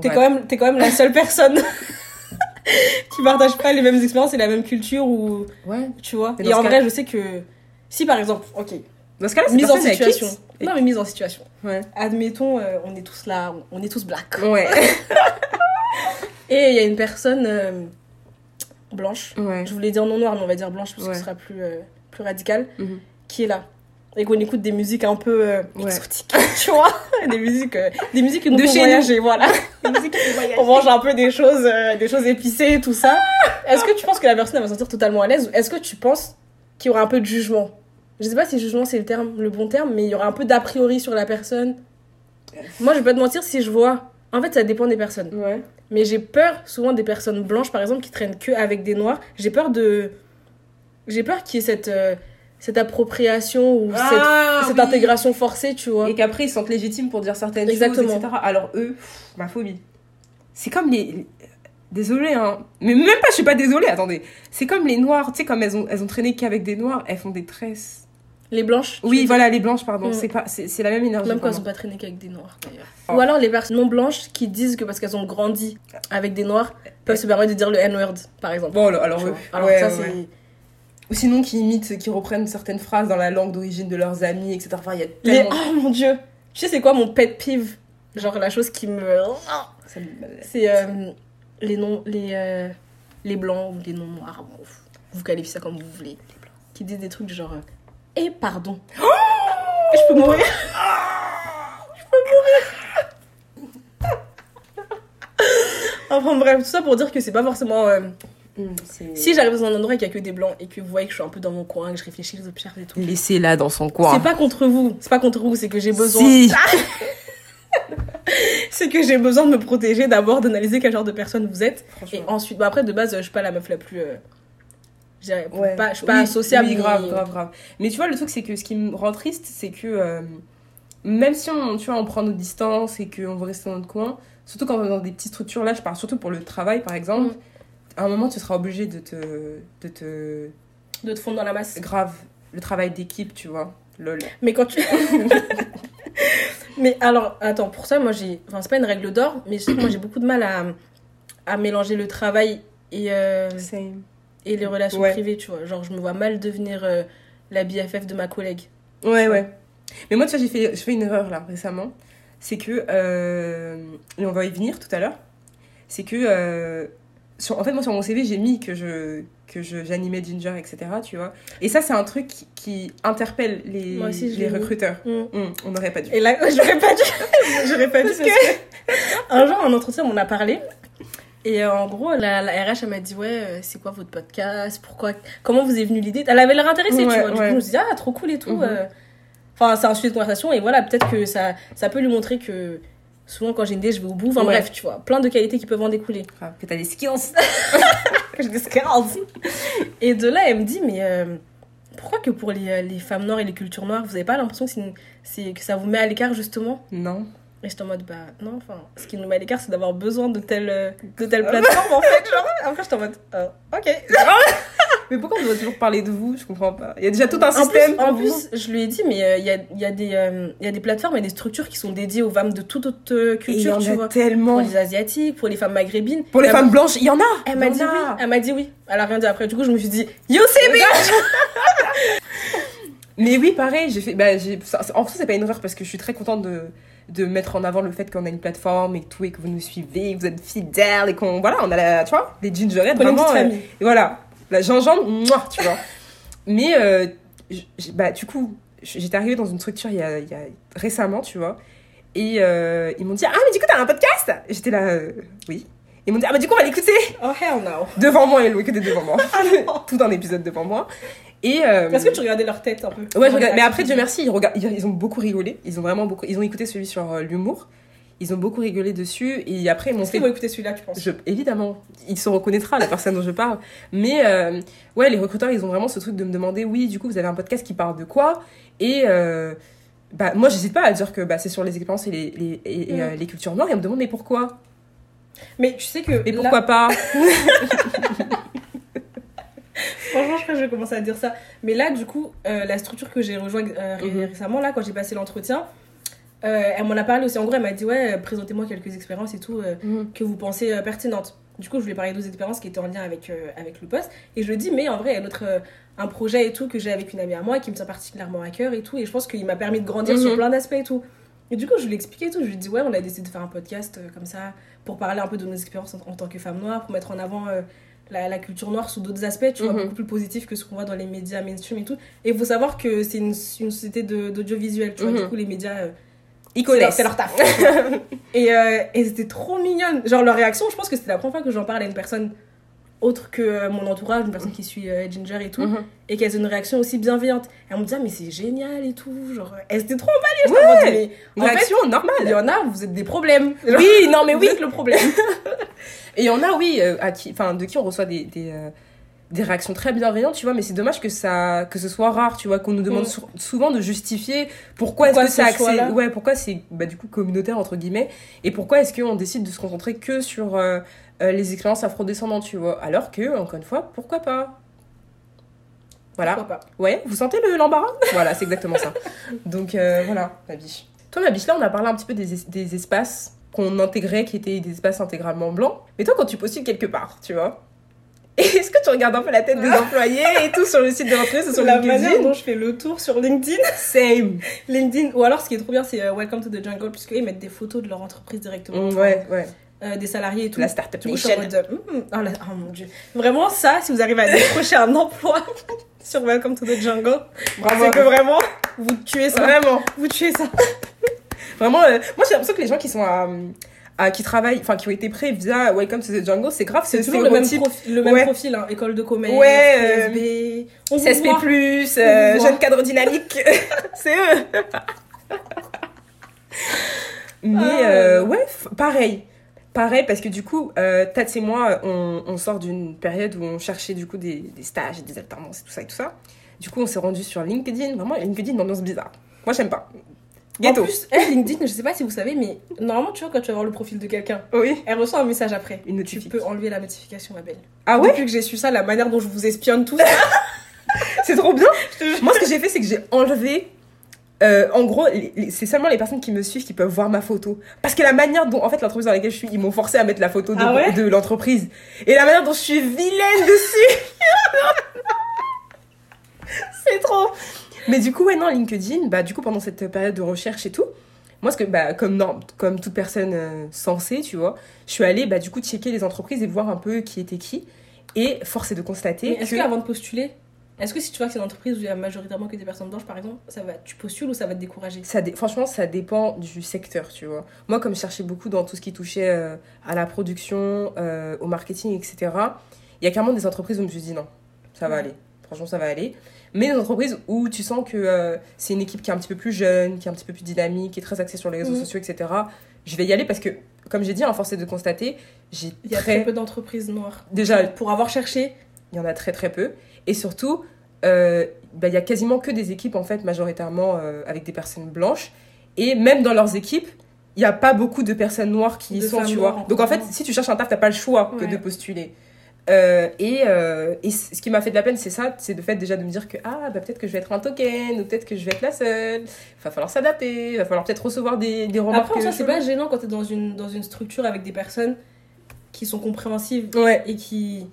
S1: t'es
S2: ouais.
S1: quand, même, t'es quand même la seule <laughs> personne <laughs> qui partage pas les mêmes expériences et la même culture ou
S2: Ouais.
S1: tu vois. Et en vrai, je sais que si par exemple, ok,
S2: Dans ce cas-là,
S1: mise en situation. Non, mais mise en situation.
S2: Ouais.
S1: Admettons, euh, on est tous là, on est tous black.
S2: Ouais. <laughs>
S1: Et il y a une personne euh, blanche,
S2: ouais.
S1: je voulais dire non noire, mais on va dire blanche parce que ce sera plus, euh, plus radical,
S2: Mhm.
S1: qui est là. Et qu'on écoute des musiques un peu euh,
S2: Ouais.
S1: exotiques, <laughs> tu vois. Des musiques, euh, des musiques qui nous
S2: De
S1: font
S2: nous.
S1: voyager, voilà. <laughs> Des musiques qui nous voyagent. On mange un peu des choses, euh, des choses épicées, tout ça. Est-ce que tu penses que la personne va se sentir totalement à l'aise ou est-ce que tu penses qu'il y aura un peu de jugement? Je sais pas si jugement c'est le terme, le bon terme, mais il y aura un peu d'a priori sur la personne. Moi, je vais pas te mentir si je vois. En fait, ça dépend des personnes.
S2: Ouais.
S1: Mais j'ai peur souvent des personnes blanches, par exemple, qui traînent que avec des noirs. J'ai peur de. J'ai peur qu'il y ait cette, euh, cette appropriation ou
S2: Ah,
S1: cette, cette
S2: oui.
S1: intégration forcée, tu vois.
S2: Et qu'après, ils se sentent légitimes pour dire certaines
S1: Exactement.
S2: choses, etc. Alors eux, pff, ma phobie. C'est comme les... Désolée, hein. Mais même pas, je suis pas désolée, attendez. C'est comme les noirs, tu sais, comme elles ont, elles ont traîné qu'avec des noirs, elles font des tresses.
S1: Les blanches.
S2: Oui, voilà, les blanches, pardon.
S1: Mm.
S2: C'est pas, c'est c'est la même énergie.
S1: Même quand elles
S2: moi.
S1: pas traînées qu'avec des noirs, d'ailleurs.
S2: Oh.
S1: Ou alors les personnes non blanches qui disent que parce qu'elles ont grandi avec des noirs, peuvent se permettre de dire le N-word, par exemple.
S2: Bon, alors, alors,
S1: vois. Alors
S2: ouais,
S1: ça,
S2: ouais,
S1: c'est.
S2: Ou sinon, qui imitent, qui reprennent certaines phrases dans la langue d'origine de leurs amis, etc. Enfin, il y a tellement...
S1: Oh mon dieu Tu sais, c'est quoi mon pet peeve? Genre la chose qui me. C'est euh, les noms. Les, euh, les blancs ou les noms noirs. Bon, vous qualifiez ça comme vous voulez. Qui disent des trucs genre. euh, Eh, pardon <gasps> Je peux mourir Je peux mourir Enfin bref, tout ça pour dire que c'est pas forcément.
S2: Mm,
S1: Si j'arrive dans un endroit et qu'il y a que des blancs et que vous voyez que je suis un peu dans mon coin, que je réfléchis les observe et tout.
S2: Laissez-la dans son coin.
S1: C'est pas contre vous, c'est pas contre vous, c'est que j'ai besoin.
S2: Si. <laughs>
S1: c'est que j'ai besoin de me protéger d'abord, d'analyser quel genre de personne vous êtes. Et ensuite, bah après, de base, je suis pas la meuf la plus. euh, je dirais,
S2: Ouais.
S1: pas, je suis pas
S2: Oui,
S1: sociable.
S2: Oui,
S1: mais-
S2: grave, grave, grave. Mais tu vois, le truc, c'est que ce qui me rend triste, c'est que euh, même si on, tu vois, on prend nos distances et qu'on veut rester dans notre coin, surtout quand on est dans des petites structures, là, je parle surtout pour le travail, par exemple,
S1: Mm.
S2: À un moment, tu seras obligé de te, de te.
S1: De te fondre dans la masse.
S2: Grave, le travail d'équipe, tu vois. Lol.
S1: Mais quand tu. <laughs> mais alors, attends, pour ça, moi j'ai. Enfin, c'est pas une règle d'or, mais je sais que moi j'ai beaucoup de mal à, à mélanger le travail et, euh,
S2: Same.
S1: et les relations
S2: Ouais.
S1: privées, tu vois. Genre, je me vois mal devenir euh, la BFF de ma collègue.
S2: Ouais, ouais. Mais moi, tu vois, j'ai fait, fait une erreur là récemment. C'est que, euh, et on va y venir tout à l'heure, c'est que, euh, sur, en fait, moi sur mon CV, j'ai mis que je que je- j'animais Ginger, etc. Tu vois. Et ça, c'est un truc qui, qui interpelle les,
S1: aussi,
S2: les recruteurs.
S1: Mm.
S2: Hum, on n'aurait pas dû.
S1: Et là, <laughs> j'aurais pas dû. <laughs> j'aurais pas dû parce, que... <laughs> un jour, en entretien, on a parlé. Et euh, en gros, la, la RH, elle m'a dit Ouais, euh, c'est quoi votre podcast? Pourquoi Comment vous est venue l'idée? Elle avait l'air intéressée, tu vois. Du
S2: ouais.
S1: coup, je me suis dit Ah, trop cool et tout.
S2: Mhm.
S1: euh. Enfin, c'est un sujet de conversation. Et voilà, peut-être que ça, ça peut lui montrer que souvent, quand j'ai une idée, je vais au bout. Enfin,
S2: Ouais.
S1: bref, tu vois. Plein de qualités qui peuvent en découler.
S2: Ah, que t'as des skills. <laughs>
S1: J'ai des skills. Et de là, elle me dit Mais euh, pourquoi que pour les, euh, les femmes noires et les cultures noires, vous avez pas l'impression une- que ça vous met à l'écart, justement?
S2: Non.
S1: Et j'étais en mode, bah non, enfin, ce qui nous met à l'écart, c'est d'avoir besoin de telle, euh, de telle plateforme, en fait, genre. Après, j'étais en mode, euh, ok. <laughs>
S2: Mais pourquoi on doit toujours parler de vous? Je comprends pas. Il y a déjà tout un
S1: En
S2: système.
S1: en
S2: pour vous.
S1: plus, je lui ai dit, mais euh, il y, a, y, a des, euh, y a des plateformes et des structures qui sont dédiées aux femmes de toute autre euh,
S2: Et il y
S1: culture,
S2: en
S1: tu
S2: a
S1: vois. Pour
S2: tellement.
S1: les Asiatiques, pour les femmes maghrébines.
S2: Pour les femmes blanches, il y en a.
S1: Elle m'a dit oui. Elle m'a dit oui. Elle a rien dit après. Du coup, je me suis dit, you see me
S2: Mais oui, pareil, j'ai fait. Bah, En fait, c'est pas une erreur parce que je suis très contente de, de mettre en avant le fait qu'on a une plateforme et que tout, et que vous nous suivez, que vous êtes fidèles et qu'on. Voilà, on a la. Tu vois, les gingerettes, vraiment. euh, et voilà, la gingembre, mouah, tu vois. Mais, euh, bah, du coup, j'étais arrivée dans une structure il y a, il y a récemment, tu vois. Et euh, ils m'ont dit Ah, mais du coup, t'as un podcast? J'étais là, euh, oui. Ils m'ont dit Ah, bah, du coup, on va l'écouter
S1: Oh, hell no.
S2: devant moi, ils l'ont écouté devant moi. <laughs> tout un épisode devant moi. Et. euh,
S1: que tu regardais leur tête un peu?
S2: Ouais, je regarde. Mais après, Dieu merci, ils, regardent, ils, ils ont beaucoup rigolé. Ils ont vraiment beaucoup. Ils ont écouté celui sur euh, l'humour. Ils ont beaucoup rigolé dessus. Et après, ils m'ont fait.
S1: qu'ils vont écouter celui-là, tu penses?
S2: Je, évidemment, il se reconnaîtra, la personne dont je parle. Mais euh, ouais, les recruteurs, ils ont vraiment ce truc de me demander oui, du coup, vous avez un podcast qui parle de quoi? Et euh, bah, moi, j'hésite pas à dire que bah, c'est sur les expériences et les, les, et, et,
S1: Mm.
S2: les cultures noires. Et on me demande mais pourquoi
S1: Mais tu sais que.
S2: Mais
S1: là-
S2: pourquoi pas? <laughs>
S1: Franchement, je crois que je vais commencer à dire ça. Mais là, du coup, euh, la structure que j'ai rejointe euh, ré-
S2: Mhm.
S1: récemment, là, quand j'ai passé l'entretien, euh, elle m'en a parlé aussi. En gros, elle m'a dit Ouais, présentez-moi quelques expériences et tout euh, que vous pensez pertinentes. Du coup, je lui ai parlé d'autres expériences qui étaient en lien avec, avec le poste. Et je lui ai dit Mais en vrai, il y a euh, un projet et tout que j'ai avec une amie à moi qui me tient particulièrement à cœur et tout. Et je pense qu'il m'a permis de grandir
S2: Mhm.
S1: sur plein d'aspects et tout. Et du coup, je lui ai expliqué et tout. Je lui ai dit Ouais, on a décidé de faire un podcast euh, comme ça pour parler un peu de nos expériences en, en tant que femme noire, pour mettre en avant. euh, la, la culture noire sous d'autres aspects, tu vois,
S2: Mhm.
S1: beaucoup plus positifs que ce qu'on voit dans les médias mainstream et tout. Et il faut savoir que c'est une, une société de- d'audiovisuel, tu vois,
S2: Mhm.
S1: du coup, les médias, euh,
S2: Ils
S1: c'est leur,
S2: connaissent.
S1: c'est leur taf. <laughs> et euh, et c'était trop mignonne. Genre, leur réaction, je pense que c'était la première fois que j'en parle à une personne autre que euh, mon entourage, une personne qui suit euh, Ginger et tout,
S2: Mhm.
S1: et qu'elles ont une réaction aussi bienveillante. Elles m'ont dit, ah, mais c'est génial et tout. Genre, elles étaient trop emballées. mode, mais
S2: Une
S1: en fait,
S2: réaction
S1: il y
S2: normale.
S1: en a, vous êtes des problèmes. Genre, <laughs>
S2: Oui, non, mais
S1: vous
S2: oui.
S1: êtes le problème.
S2: Et il y en a, oui, euh, à qui, enfin, de qui on reçoit des, des, euh, des réactions très bienveillantes, tu vois, mais c'est dommage que, ça, que ce soit rare, tu vois, qu'on nous demande
S1: Mm.
S2: sou- souvent de justifier pourquoi,
S1: Pourquoi
S2: est-ce que c'est ouais, pourquoi c'est, bah, du coup, communautaire, entre guillemets, et pourquoi est-ce qu'on décide de se concentrer que sur euh, euh, les expériences afrodescendantes, tu vois, alors que, encore une fois, pourquoi pas? Voilà.
S1: Pourquoi pas?
S2: Ouais, vous sentez le l'embarras? <laughs> Voilà, c'est exactement ça. Donc euh, voilà, ma biche. Toi, ma biche, là, on a parlé un petit peu des, es- des espaces qu'on intégrait, qui étaient des espaces intégralement blancs. Mais toi, quand tu postules quelque part, tu vois, <laughs> est-ce que tu regardes un peu la tête des employés et tout sur le site de l'entreprise sur
S1: la manière
S2: LinkedIn
S1: dont je fais le tour sur LinkedIn.
S2: Same. <laughs>
S1: LinkedIn. Ou alors, ce qui est trop bien, c'est euh, Welcome to the Jungle, puisqu'ils mettent des photos de leur entreprise directement.
S2: Mm, ouais, ouais.
S1: Euh, des salariés et tout.
S2: La start-up
S1: Et je suis en
S2: nation.
S1: mode, mm, oh, oh mon dieu. Vraiment, ça, si vous arrivez à décrocher un emploi <laughs> sur Welcome to the Jungle, c'est que vraiment, vous tuez ça.
S2: Vraiment.
S1: Vous tuez ça. <laughs>
S2: Vraiment, euh, moi, j'ai l'impression que les gens qui sont à, à- qui travaillent, enfin, qui ont été prêts via Welcome to the Jungle, c'est grave, c'est
S1: toujours le même,
S2: stéréotype.
S1: profi- le même
S2: Ouais.
S1: profil, hein. école de commerce,
S2: Ouais,
S1: PSB. On
S2: CSP+,
S1: voit.
S2: euh, jeune cadre dynamique, <laughs> c'est eux. Mais
S1: Ah.
S2: euh, ouais, pareil. Pareil, parce que du coup, euh, et moi, on, on sort d'une période où on cherchait du coup des, des stages et des alternances et tout ça et tout ça. Du coup, on s'est rendu sur LinkedIn. Vraiment, LinkedIn, une ambiance bizarre. Moi, j'aime pas.
S1: En
S2: Ghetto.
S1: plus, elle, LinkedIn, je sais pas si vous savez, mais normalement, tu vois, quand tu vas voir le profil de quelqu'un,
S2: Oui.
S1: elle reçoit un message après.
S2: Une
S1: Tu peux enlever la notification, ma belle.
S2: Ah ouais?
S1: Depuis que j'ai su ça, la manière dont je vous espionne tous. <laughs>
S2: C'est trop bien. <laughs> Moi, ce que j'ai fait, c'est que j'ai enlevé euh, en gros, c'est seulement les personnes qui me suivent qui peuvent voir ma photo. Parce que la manière dont, en fait, l'entreprise dans laquelle je suis, ils m'ont forcé à mettre la photo de,
S1: Ah ouais
S2: de l'entreprise. Et la manière dont je suis vilaine dessus. <laughs> c'est trop. Mais du coup, ouais, non, LinkedIn, bah, du coup, pendant cette période de recherche et tout, moi, ce que, bah, comme, non, comme toute personne euh, sensée, tu vois, je suis allée, bah, du coup, checker les entreprises et voir un peu qui était qui. Et force est de constater
S1: Est-ce
S2: que.
S1: qu'avant de postuler, est-ce que si tu vois que c'est une entreprise où il y a majoritairement que des personnes blanches, par exemple, ça va, tu postules ou ça va te décourager?
S2: Ça dé- Franchement, ça dépend du secteur, tu vois. Moi, comme je cherchais beaucoup dans tout ce qui touchait euh, à la production, euh, au marketing, etc., il y a clairement des entreprises où je me suis dit non, ça va
S1: Ouais.
S2: aller. Franchement, ça va aller. Mais des entreprises où tu sens que euh, c'est une équipe qui est un petit peu plus jeune, qui est un petit peu plus dynamique, qui est très axée sur les réseaux
S1: Mhm.
S2: sociaux, etc., je vais y aller parce que, comme j'ai dit, à force est de constater, j'ai
S1: Il y a très
S2: très...
S1: peu d'entreprises noires.
S2: Déjà,
S1: Pour avoir cherché,
S2: il y en a très très peu. Et surtout, euh, bah, il y a quasiment que des équipes, en fait, majoritairement euh, avec des personnes blanches. Et même dans leurs équipes, il n'y a pas beaucoup de personnes noires qui y
S1: De
S2: sont, tu vois. Donc en fait, si tu cherches un taf, t'as pas le choix que de postuler. Euh, et, euh, et ce qui m'a fait de la peine, c'est ça, c'est le fait déjà de me dire que ah, bah, peut-être que je vais être un token, ou peut-être que je vais être la seule. Il va falloir s'adapter, il va falloir peut-être recevoir des, des remarques.
S1: Après, c'est pas gênant quand t'es dans une, dans une structure avec des personnes qui sont compréhensives
S2: Ouais,
S1: et qui.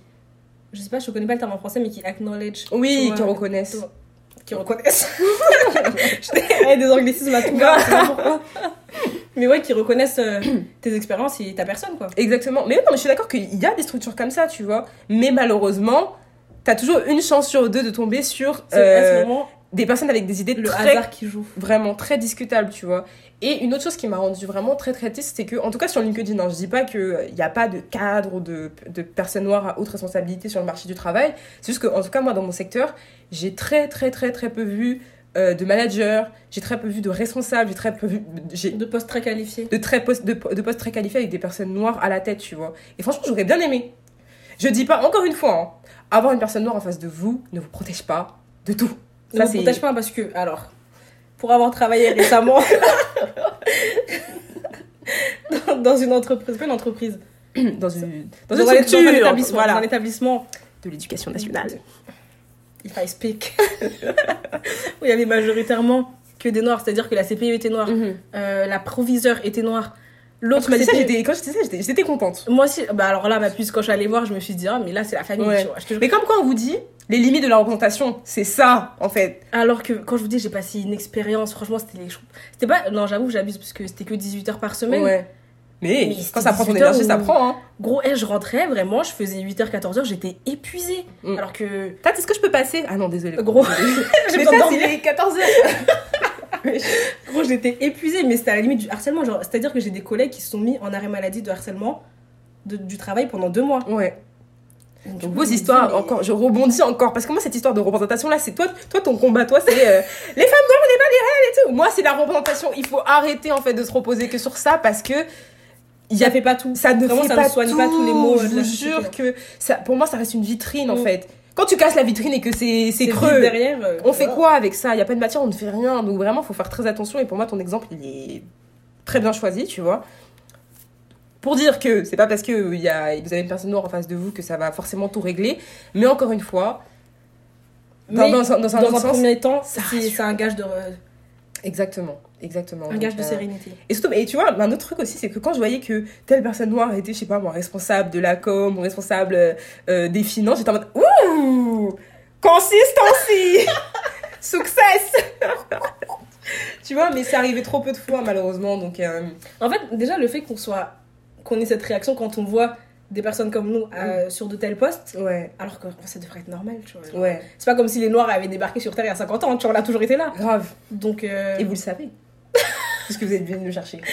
S1: Je sais pas, je connais pas le terme en français, mais qui acknowledge.
S2: oui, qui reconnaissent.
S1: Qui reconnaissent. Je- <laughs> des anglicismes à tout va, pourquoi. <laughs> Mais ouais, qui reconnaissent euh, tes expériences et ta personne, quoi.
S2: Exactement. Mais non, mais je suis d'accord qu'il y a des structures comme ça, tu vois. Mais malheureusement, t'as toujours une chance sur deux de tomber sur euh, des personnes avec des idées
S1: le
S2: très,
S1: hasard qui joue.
S2: vraiment très discutables, tu vois. Et une autre chose qui m'a rendu vraiment très très triste, c'est que, en tout cas sur LinkedIn, hein, je dis pas qu'il n'y a pas de cadre ou de, de personnes noires à haute responsabilité sur le marché du travail. C'est juste que, en tout cas, moi, dans mon secteur, j'ai très très très très peu vu euh, de managers, j'ai très peu vu de responsables, j'ai très peu vu.
S1: De postes très qualifiés.
S2: de, très postes, de, de postes très qualifiés avec des personnes noires à la tête, tu vois. Et franchement, j'aurais bien aimé. Je dis pas, encore une fois, hein, avoir une personne noire en face de vous ne vous protège pas de tout.
S1: Ne
S2: Ça, c'est-
S1: protège pas parce que, alors, pour avoir travaillé récemment dans, <laughs> dans une entreprise, pas une entreprise,
S2: dans une, dans
S1: dans,
S2: une
S1: un, dans un établissement,
S2: voilà,
S1: dans un établissement,
S2: de l'éducation nationale.
S1: if I speak, <laughs> où il y avait majoritairement que des noirs, c'est-à-dire que la CPE était noire,
S2: Mhm.
S1: euh, la proviseure était noire, l'autre
S2: quand j'étais, j'étais contente.
S1: Moi aussi, bah alors là, ma puce, quand je suis allée voir, je me suis dit, ah, mais là, c'est la famille,
S2: Ouais.
S1: tu vois. je te jure.
S2: Mais comme quoi on vous dit, les limites de la représentation, c'est ça, en fait.
S1: Alors que quand je vous dis, j'ai passé une expérience, franchement, c'était les. C'était pas. Non, j'avoue, j'abuse parce que c'était que 18 heures par semaine.
S2: Ouais. Mais,
S1: Mais
S2: quand ça prend ton
S1: 18 heures
S2: énergie, ça prend, hein.
S1: Gros, eh, je rentrais vraiment, je faisais 8h, 14h, j'étais épuisée.
S2: Mm.
S1: Alors que.
S2: Tati, est-ce que je peux passer? Ah non, désolé.
S1: Gros, <laughs> j'ai besoin de
S2: Tati,
S1: dormir.
S2: il est 14h. <laughs>
S1: Gros, j'étais épuisée, mais c'était à la limite du harcèlement. Genre, c'est-à-dire que j'ai des collègues qui se sont mis en arrêt maladie de harcèlement de- du travail pendant deux mois.
S2: Ouais.
S1: Donc,
S2: vos histoires,
S1: mais-
S2: encore, je rebondis encore, parce que moi cette histoire de représentation là, c'est toi, toi ton combat, toi c'est euh, <laughs> les femmes noires, on n'est pas des reines et tout. Moi c'est la représentation, il faut arrêter en fait de se reposer que sur ça parce que il y
S1: Ça
S2: a,
S1: fait pas tout.
S2: ça ne
S1: Vraiment,
S2: fait
S1: ça
S2: pas
S1: ne soigne
S2: tout.
S1: pas tous les mots, euh,
S2: Je vous jure que ça, pour moi ça reste une vitrine en
S1: Mm.
S2: fait. Quand tu casses la vitrine et que c'est creux,
S1: derrière. euh,
S2: on fait quoi avec ça? Il y a pas de matière, on ne fait rien. Donc vraiment, faut faire très attention. Et pour moi, ton exemple, il est très bien choisi, tu vois. Pour dire que c'est pas parce que euh, il y a, vous avez une personne noire en face de vous que ça va forcément tout régler. Mais encore une fois, dans,
S1: Mais
S2: dans, un- dans un sens,
S1: premier temps, c'est un gage de,
S2: exactement, exactement.
S1: un
S2: Donc,
S1: gage de
S2: euh,
S1: sérénité.
S2: Et surtout, et tu vois, un autre truc aussi, c'est que quand je voyais que telle personne noire était, je sais pas moi, responsable de la com, ou responsable euh, des finances, j'étais en mode Ouh Consistency <laughs> Success <laughs> Tu vois, mais c'est arrivé trop peu de fois, malheureusement, donc. euh,
S1: En fait, déjà, le fait qu'on soit qu'on ait cette réaction quand on voit des personnes comme nous euh, sur de tels postes,
S2: ouais,
S1: alors que ça devrait être normal, tu vois.
S2: ouais,
S1: C'est pas comme si les Noirs avaient débarqué sur Terre il y a 50 ans, tu vois, on a toujours été là.
S2: grave.
S1: Donc, euh,
S2: Et vous le savez. Puisque vous êtes venu le chercher. <laughs>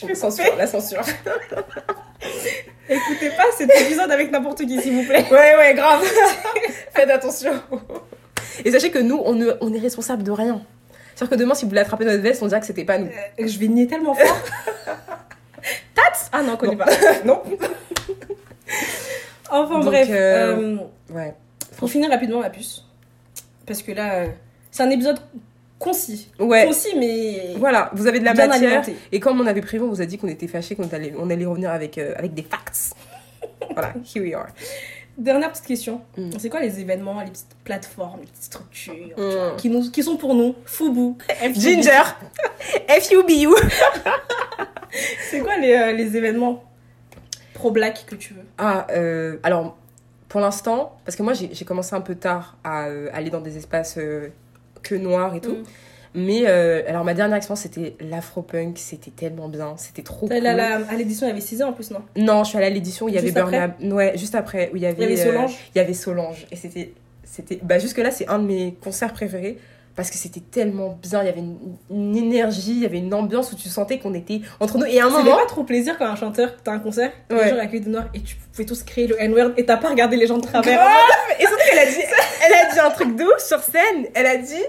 S2: Je fais censure, la censure. <laughs>
S1: écoutez pas cet épisode avec n'importe qui, s'il vous plaît.
S2: Ouais, ouais, grave. <laughs> Faites attention. Et sachez que nous, on, ne- on est responsable de rien. C'est-à-dire que demain, si vous voulez attraper notre veste, on dira que c'était pas nous.
S1: Euh, Je vais nier tellement fort. Tats Ah non, on connaît
S2: Non.
S1: pas.
S2: non
S1: Enfin
S2: Donc,
S1: bref,
S2: euh,
S1: euh,
S2: Ouais.
S1: pour finir rapidement ma puce, parce que là, euh, c'est un épisode concis.
S2: Ouais.
S1: Concis, mais
S2: Voilà, vous avez de la matière.
S1: alimenté.
S2: Et comme on avait prévu, on vous a dit qu'on était fâchés, qu'on allait, on allait revenir avec, euh, avec des facts. <laughs> voilà, here we are.
S1: Dernière petite question.
S2: Mm.
S1: C'est quoi les événements, les petites plateformes, les petites structures tu
S2: Mm.
S1: vois, qui, nous, qui sont pour nous Fubu.
S2: Ginger <laughs> F-U-B-U <laughs>
S1: C'est quoi les, euh, les événements pro-black que tu veux?
S2: Ah, euh, alors, pour l'instant, parce que moi j'ai commencé un peu tard à euh, aller dans des espaces euh, que noirs et tout.
S1: Mm.
S2: Mais euh, alors, ma dernière expérience c'était l'afropunk, c'était tellement bien, c'était trop cool.
S1: à, la- à l'édition, il y avait 6 ans en plus, non?
S2: Non, je suis allée à l'édition où il y avait
S1: Juste
S2: Burna... Ouais, juste après, où il y avait,
S1: Il y avait Solange.
S2: il y avait Solange. Et c'était. c'était bah, Jusque-là, c'est un de mes concerts préférés. Parce que c'était tellement bien, il y avait une, une énergie, il y avait une ambiance où tu sentais qu'on était entre nous. Et à un moment.
S1: pas trop plaisir quand un chanteur, t'as un concert,
S2: Ouais.
S1: les gens avec les noirs et tu pouvais tous créer le N-word et t'as pas regardé les gens de travers.
S2: Et surtout qu'elle a dit, elle a dit un truc de ouf sur scène. Elle a dit,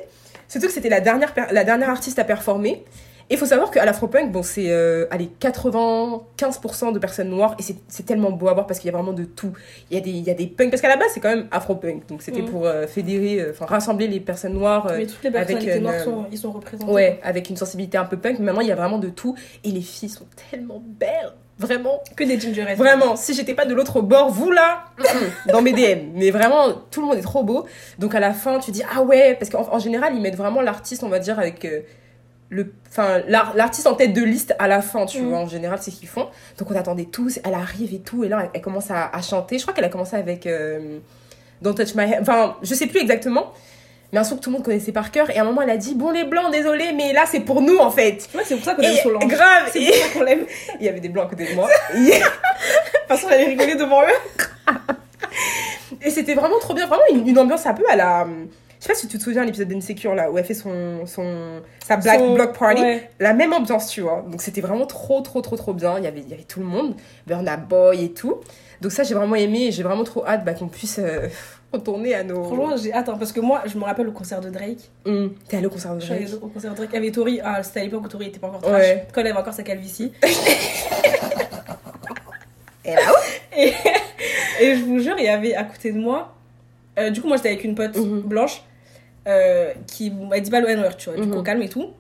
S2: surtout que c'était la dernière, la dernière artiste à performer. Et il faut savoir qu'à l'Afropunk, bon, c'est euh, allez, 95% de personnes noires. Et c'est- tellement beau à voir parce qu'il y a vraiment de tout. Il y a des, il y a des punks. Parce qu'à la base, c'est quand même Afropunk. Donc c'était
S1: Mhm.
S2: pour euh, fédérer, euh, enfin rassembler les personnes noires. euh,
S1: Mais toutes les
S2: avec
S1: personnalités
S2: une,
S1: noires sont, ils sont représentés.
S2: ouais, avec une sensibilité un peu punk. Mais maintenant, il y a vraiment de tout. Et les filles sont tellement belles. Vraiment.
S1: Que des gingerettes.
S2: Vraiment, si j'étais pas de l'autre bord, vous là, <laughs> dans mes DM. Mais vraiment, tout le monde est trop beau. Donc à la fin, tu dis ah ouais, parce qu'en en général, ils mettent vraiment l'artiste, on va dire, avec le, enfin l'ar- l'artiste en tête de liste à la fin, tu
S1: Mm.
S2: vois. En général, c'est ce qu'ils font. Donc on attendait tous, elle arrive et tout, et là, elle, elle commence à, à chanter. Je crois qu'elle a commencé avec euh, Don't Touch My Hair. Enfin, je sais plus exactement. Mais un son que tout le monde connaissait par cœur. Et à un moment, elle a dit Bon, les blancs, désolé, mais là, c'est pour nous, en fait.
S1: Ouais, c'est pour ça qu'on aime Solange.
S2: grave.
S1: C'est pour ça qu'on l'aime. De <laughs>
S2: il y avait des blancs à côté de moi. <laughs>
S1: toute façon, j'allais rigoler devant eux. <laughs>
S2: Et c'était vraiment trop bien, vraiment une, une ambiance un peu à la. Je sais pas si tu te souviens l'épisode d'Insecure là où elle fait son, son sa black
S1: Son-
S2: block party,
S1: ouais.
S2: la même ambiance tu vois. Donc c'était vraiment trop trop trop trop bien. Il y avait il y avait tout le monde, Burna Boy et tout. Donc ça j'ai vraiment aimé j'ai vraiment trop hâte bah, qu'on puisse euh, <laughs> retourner à nos.
S1: Franchement, j'ai hâte, hein, parce que moi, je me rappelle le concert de Drake.
S2: Hum, T'es allé au concert de
S1: Je suis allée
S2: Drake?
S1: au concert de Drake avec Tori. Ah, c'était à l'époque où Tori était pas encore trash.
S2: Ouais.
S1: Quand elle avait encore sa calvitie. <laughs>
S2: Et là
S1: Et, <laughs> et je vous jure, il y avait à côté de moi. euh, du coup, moi, j'étais avec une pote
S2: Mhm.
S1: blanche euh, qui m'a dit pas le N-word, tu vois, du
S2: Mhm.
S1: coup, au calme et tout.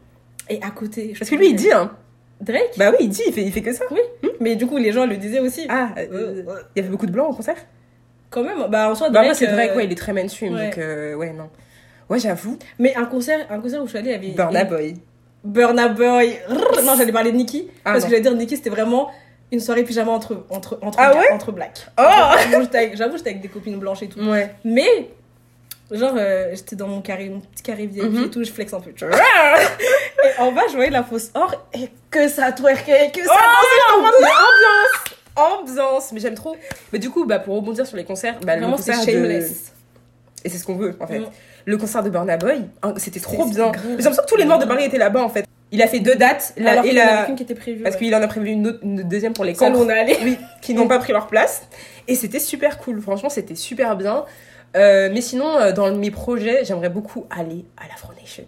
S1: Et à côté.
S2: Parce que lui il dit hein.
S1: Drake
S2: Bah oui il dit, il fait, il fait que ça.
S1: Mais du coup, les gens le disaient aussi.
S2: Ah, euh, il y avait beaucoup de blancs au concert?
S1: Quand même, bah en soi,
S2: Bah
S1: Drake.
S2: moi c'est Drake,
S1: euh,
S2: ouais il est très mainstream
S1: ouais.
S2: donc euh, ouais non. Ouais j'avoue.
S1: Mais un concert, un concert où je suis allée, il y avait.
S2: Burna Boy.
S1: Burna Boy. Non, j'allais parler de Nicki.
S2: Ah,
S1: parce
S2: non.
S1: que j'allais dire Nicki, c'était vraiment une soirée pyjama entre, entre, entre,
S2: Ah ouais?
S1: entre black.
S2: Oh
S1: J'avoue, j'étais avec, j'avoue, j'étais avec des copines blanches et tout.
S2: Ouais.
S1: Mais, genre, euh, j'étais dans mon carré, mon petit carré VIP
S2: Mhm.
S1: et tout, je flex un peu, <laughs> et en bas, je voyais la fausse or et que ça twerkait, que ça
S2: Oh
S1: dansait.
S2: Ambiance Ambiance Mais j'aime trop. Mais du coup, bah, pour rebondir sur les concerts, bah, le
S1: Vraiment,
S2: concert de...
S1: shameless.
S2: Et c'est ce qu'on veut, en fait.
S1: Mm.
S2: Le concert de Burna Boy, hein, c'était trop bien. J'ai l'impression que tous les Noirs de Paris étaient là-bas, en fait. Il a fait deux dates, la,
S1: Alors
S2: et la...
S1: qui était prévue.
S2: parce
S1: ouais.
S2: qu'il en a prévu une, autre, une deuxième pour les cancres.
S1: on est allé.
S2: Oui, qui n'ont pas pris leur place. Et c'était super cool. Franchement, c'était super bien. Euh, mais sinon, euh, dans mes projets, j'aimerais beaucoup aller à la Nation.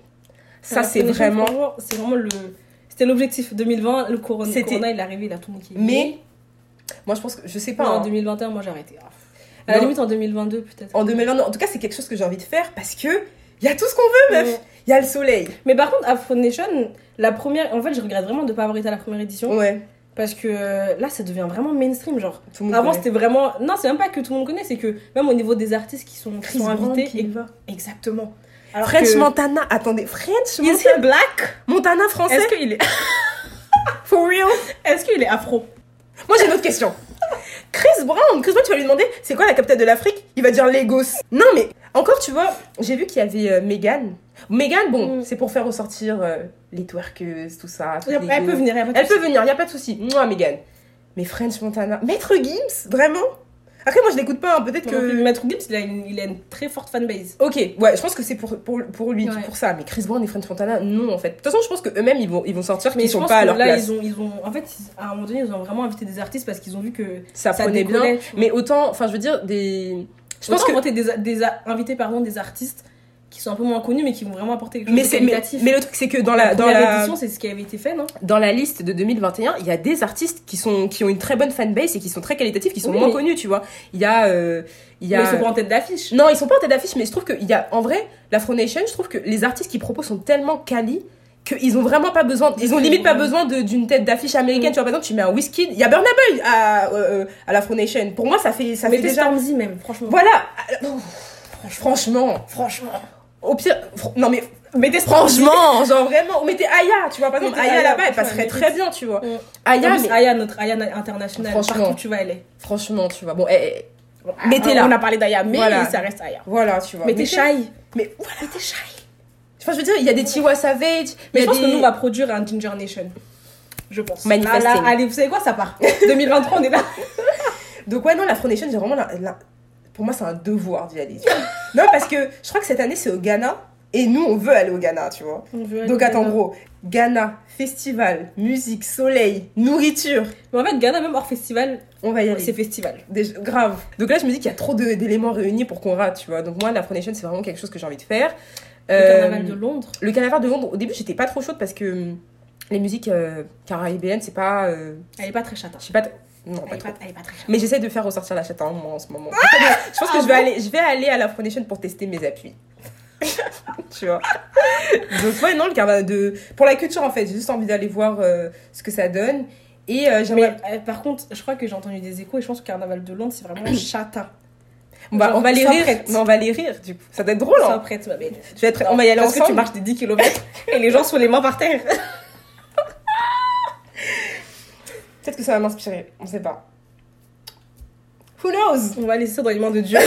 S2: Ça, c'est vraiment...
S1: C'est vraiment le. C'était l'objectif 2020. Le corona,
S2: C'était-
S1: corona, il est arrivé, il a tout niqué.
S2: Mais, moi, je pense que... Je sais pas.
S1: Non, en
S2: hein.
S1: 2021, moi j'ai arrêté. Ah. À la
S2: Non.
S1: limite en 2022 peut-être.
S2: En 2022, en tout cas, c'est quelque chose que j'ai envie de faire parce que il y a tout ce qu'on veut, meuf.
S1: Ouais.
S2: Il y a le soleil.
S1: Mais par contre, Afro Nation, la première. En fait, je regrette vraiment de pas avoir été à la première édition.
S2: Ouais.
S1: Parce que euh, là, ça devient vraiment mainstream. Genre, avant c'était vraiment. Non, c'est même pas que tout le monde connaît, c'est que même au niveau des artistes qui sont, qui sont invités.
S2: qui y va.
S1: Exactement. Alors
S2: French
S1: que...
S2: Montana. Attendez, French
S1: Is
S2: Montana?
S1: he black?
S2: Montana français?
S1: Est-ce qu'il est. <laughs>
S2: For real?
S1: Est-ce qu'il est afro?
S2: Moi, j'ai une autre question. Chris Brown. Chris Brown, tu vas lui demander c'est quoi la capitale de l'Afrique? Il va dire Lagos. Non, mais encore, tu vois, j'ai vu qu'il y avait euh, Megan. Megan, bon,
S1: Mm.
S2: c'est pour faire ressortir euh, les twerkeuses, tout ça. les
S1: Elle
S2: go.
S1: peut venir, elle,
S2: Elle peut venir, y a pas de souci. Moi, Megan. Mais French Montana. Maître Gims, vraiment? Après, moi, je l'écoute pas. hein, Peut-être
S1: Que... Maître Gibbs, il a, une, il a une très forte fanbase.
S2: Ok, ouais, je pense que c'est pour, pour, pour lui,
S1: Ouais.
S2: pour ça. Mais Chris Brown et French Montana, non, en fait. De toute façon, je pense qu'eux-mêmes, ils vont, ils vont sortir
S1: Mais
S2: qu'ils sont pas à leur
S1: là,
S2: place.
S1: ils ont, ils ont. En fait, à un moment donné, ils ont vraiment invité des artistes parce qu'ils ont vu que
S2: Ça,
S1: ça
S2: prenait bien. Mais autant, enfin, je veux dire, des. Je pense
S1: pense
S2: que.
S1: des, des, inviter pardon, des artistes qui sont un peu moins connus mais qui vont vraiment apporter quelque chose
S2: Mais,
S1: de
S2: mais,
S1: qualitatif.
S2: mais le truc, c'est que dans la, dans, la,
S1: édition, c'est ce qui avait été fait, non?
S2: Dans la liste de 2021, il y a des artistes qui, sont, qui ont une très bonne fanbase et qui sont très qualitatifs, qui sont
S1: Oui,
S2: moins
S1: mais-
S2: connus, tu vois. Il y a. euh, il y a...
S1: Mais ils sont pas en tête d'affiche.
S2: Non, ils sont pas en tête d'affiche, mais je trouve qu'il y a. En vrai, l'Afro Nation, je trouve que les artistes qui proposent sont tellement quali qu'ils ont vraiment pas besoin, ils ont limite pas besoin d'une tête d'affiche américaine. Tu vois, par exemple, tu mets un whisky, il y a Burna Boy à, euh, euh, à l'Afro Nation. Pour moi, ça fait, ça fait
S1: Mettez
S2: déjà.
S1: Stormzy même, franchement.
S2: Voilà. Franchement,
S1: Franchement.
S2: Au pire, non mais
S1: Mettez
S2: franchement, <laughs> genre vraiment, on mettait Aya, tu vois, par exemple,
S1: Mettez
S2: Aya
S1: Aya,
S2: là-bas, elle passerait
S1: elle
S2: très bien, tu vois.
S1: Mm.
S2: Aya, mais
S1: Aya, notre Aya internationale,
S2: Franchement.
S1: partout tu vas aller.
S2: franchement, tu vois, bon, eh, eh, Mettez-la.
S1: On a parlé d'Aya, mais ça reste Aya.
S2: voilà, tu vois.
S1: Mettez
S2: Mettez-
S1: Shai.
S2: Mais voilà, mettez Shai. Enfin, je veux dire, il y a des Tiwa Savage,
S1: Mais je pense que nous, on va produire un Ginger Nation. Je pense.
S2: Manifesting.
S1: Allez, vous savez quoi, ça part. <laughs> 2023, on est là. <laughs>
S2: Donc ouais, non, la Nation, j'ai vraiment... Pour moi, c'est un devoir d'y aller. tu vois. <laughs> non, parce que je crois que cette année, c'est au Ghana. Et nous, on veut aller au Ghana, tu vois. Donc attends, gros. Ghana, festival, musique, soleil, nourriture.
S1: Mais en fait, Ghana, même hors festival,
S2: On va y aller.
S1: c'est festival.
S2: Déjà- grave. Donc là, je me dis qu'il y a trop d'éléments réunis pour qu'on rate, tu vois. Donc moi, la Nation, c'est vraiment quelque chose que j'ai envie de faire.
S1: Le
S2: Euh,
S1: carnaval de Londres.
S2: Le carnaval de Londres, au début, j'étais pas trop chaude parce que hum, les musiques euh, caribéennes, c'est pas... euh,
S1: Elle est pas très chatte. hein.
S2: je sais pas... Non, pas
S1: est
S2: trop.
S1: pas, elle est pas très.
S2: Mais j'essaie de faire ressortir la chatte en moi en ce moment. je pense que
S1: Ah
S2: je vais
S1: bon
S2: aller, je vais aller à la Nation pour tester mes appuis. <laughs> tu vois. Donc ouais, non, le carnaval de... Pour la culture, en fait, j'ai juste envie d'aller voir euh, ce que ça donne. Et euh, j'aimerais...
S1: euh, par contre, je crois que j'ai entendu des échos et je pense que le carnaval de Londres, c'est vraiment <coughs> chata.
S2: On va,
S1: Genre,
S2: on va les rire.
S1: prête.
S2: Mais on va les rire, du coup. Ça doit être drôle, hein.
S1: prête, ma belle.
S2: Je vais être... on va y aller
S1: Parce que
S2: ensemble.
S1: tu marches des 10 km et les gens sont les mains par terre. <laughs>
S2: Peut-être que ça va m'inspirer. On sait pas. Who knows?
S1: On va laisser ça dans les mains de Dieu.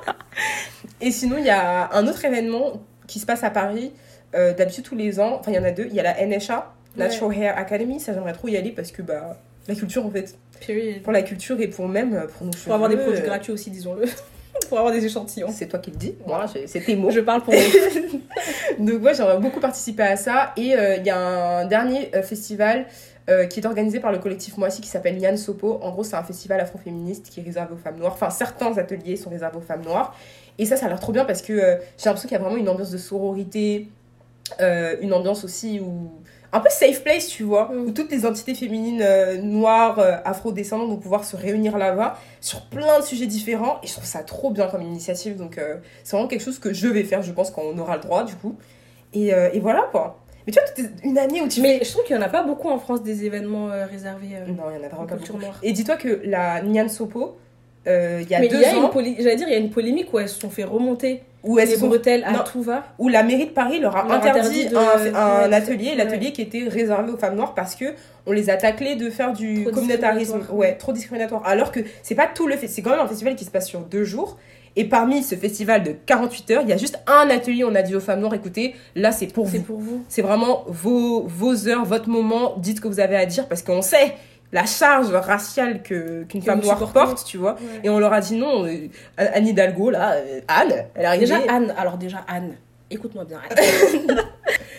S1: <laughs>
S2: Et sinon, il y a un autre événement qui se passe à Paris, euh, d'habitude tous les ans. Enfin, il y en a deux. Il y a la NHA, Natural Hair Academy. Ça, j'aimerais trop y aller parce que, bah, la culture, en fait.
S1: Period.
S2: Pour la culture et pour même, euh, pour nos cheveux.
S1: Pour avoir des produits
S2: euh,
S1: gratuits aussi, disons-le. <laughs> Pour avoir des échantillons.
S2: C'est toi qui le dis. Moi, j'ai- c'est tes mots.
S1: Je parle pour <laughs>
S2: Donc, moi, j'aimerais beaucoup participer à ça. Et euh, il y a un dernier euh, festival euh, qui est organisé par le collectif Moissy qui s'appelle Yann Sopo. En gros, c'est un festival afroféministe qui est réservé aux femmes noires. Enfin, certains ateliers sont réservés aux femmes noires. Et ça, ça a l'air trop bien parce que euh, j'ai l'impression qu'il y a vraiment une ambiance de sororité, euh, une ambiance aussi où. Un peu safe place, tu vois,
S1: Mm.
S2: où toutes les entités féminines noires, afro-descendantes vont pouvoir se réunir là-bas sur plein de sujets différents. Et je trouve ça trop bien comme initiative. Donc, c'est vraiment quelque chose que je vais faire, je pense, quand on aura le droit, du coup. Et, et voilà, quoi. Mais tu vois, une année où tu
S1: Mais je trouve qu'il n'y en a pas beaucoup en France des événements euh, réservés euh,
S2: Non, il y en a
S1: en
S2: vraiment pas beaucoup.
S1: noire.
S2: Et dis-toi que la Nyan Sopo, euh, il y a
S1: Mais
S2: deux
S1: il y a
S2: ans,
S1: j'allais dire, il y a une polémique où elles se sont fait remonter
S2: où, elles
S1: les
S2: sont-
S1: bretelles à
S2: Non.
S1: tout va.
S2: où la mairie de Paris leur a
S1: Leur
S2: interdit,
S1: de-
S2: un, un
S1: ouais,
S2: atelier,
S1: ouais.
S2: l'atelier qui était réservé aux femmes noires parce que on les a taclés de faire du
S1: Trop
S2: communautarisme. Ouais, trop discriminatoire. Alors que c'est pas tout le fait, c'est quand même un festival qui se passe sur deux jours. Et parmi ce festival de 48 heures, il y a juste un atelier où on a dit aux femmes noires, écoutez, là c'est pour
S1: C'est
S2: vous.
S1: pour vous.
S2: C'est vraiment vos, vos heures, votre moment, dites ce que vous avez à dire parce qu'on sait la charge raciale que qu'une femme noire porte, tu vois. Et on leur a dit non, euh, Anne Hidalgo, là, euh, Anne, elle est arrivée.
S1: Déjà Anne, alors déjà Anne, écoute-moi bien. Anne. <laughs>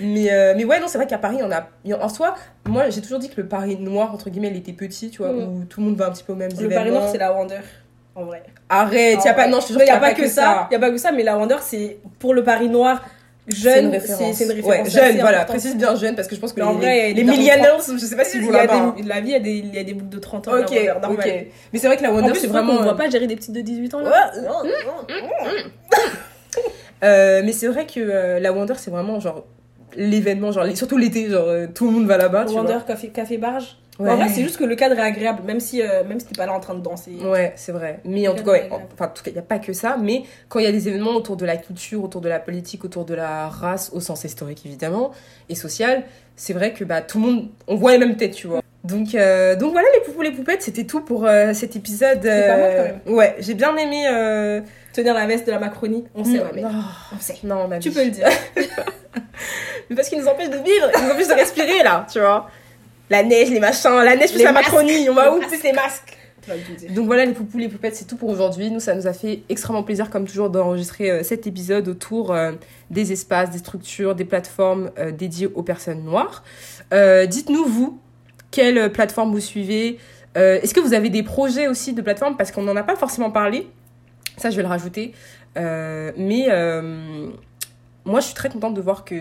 S2: Mais, euh, mais ouais, non, c'est vrai qu'à Paris, en a. en- soi, moi, j'ai toujours dit que le Paris noir, entre guillemets, il était petit, tu vois,
S1: Mm.
S2: où tout le monde va un petit peu aux mêmes
S1: Le
S2: événements.
S1: Paris Nord, c'est la Wonder. En vrai.
S2: Arrête,
S1: En
S2: y a pas. Non, je te jure
S1: Il
S2: qu'il
S1: n'y a pas que ça. Il y a pas que ça, mais la Wonder, c'est pour le Paris Noir jeune, c'est une référence.
S2: Ouais, jeune, voilà, précise bien jeune, parce que je pense que
S1: en
S2: les,
S1: vrai,
S2: les,
S1: il
S2: millennials, je sais pas si
S1: Il
S2: vous
S1: des, la vie, il y, a des, il y a des boucles de 30 ans.
S2: Ok, ok. Mais c'est vrai que la Wonder, c'est
S1: vraiment. On ne voit pas gérer des petites de 18 ans là. <laughs>
S2: Euh, mais c'est vrai que euh, la Wonder, c'est vraiment genre l'événement, genre surtout l'été, genre euh, tout le monde va là-bas, tu
S1: Wonder, café, café barge. En vrai, c'est juste que le cadre est agréable, même si, euh, même si t'es pas là en train de danser.
S2: Ouais, c'est vrai. Mais en tout cas, ouais, enfin, en tout cas, il n'y a pas que ça. Mais quand il y a des événements autour de la culture, autour de la politique, autour de la race, au sens historique évidemment, et social, c'est vrai que bah, tout le monde, on voit les mêmes têtes, tu vois. Donc, euh, donc voilà, les poupous, les poupettes, c'était tout pour euh, cet épisode.
S1: C'est pas mal, quand
S2: euh,
S1: même.
S2: Ouais, j'ai bien aimé. euh,
S1: Tenir la veste de la Macronie, on sait,
S2: mm,
S1: ma belle.
S2: non,
S1: On sait.
S2: non, ma
S1: Tu
S2: vie.
S1: peux le dire. <laughs>
S2: Mais parce qu'ils nous empêchent de vivre, ils nous empêchent de respirer là, tu vois. La neige, les machins, la neige plus
S1: Les
S2: la
S1: masques.
S2: Macronie, on va où plus les masques. Donc voilà les poupous, les poupettes, c'est tout pour aujourd'hui. Nous, ça nous a fait extrêmement plaisir, comme toujours, d'enregistrer euh, cet épisode autour euh, des espaces, des structures, des plateformes euh, dédiées aux personnes noires. Euh, Dites-nous, vous, quelle plateforme vous suivez Euh, Est-ce que vous avez des projets aussi de plateforme? Parce qu'on n'en a pas forcément parlé. Ça, je vais le rajouter. Euh, mais euh, moi, je suis très contente de voir que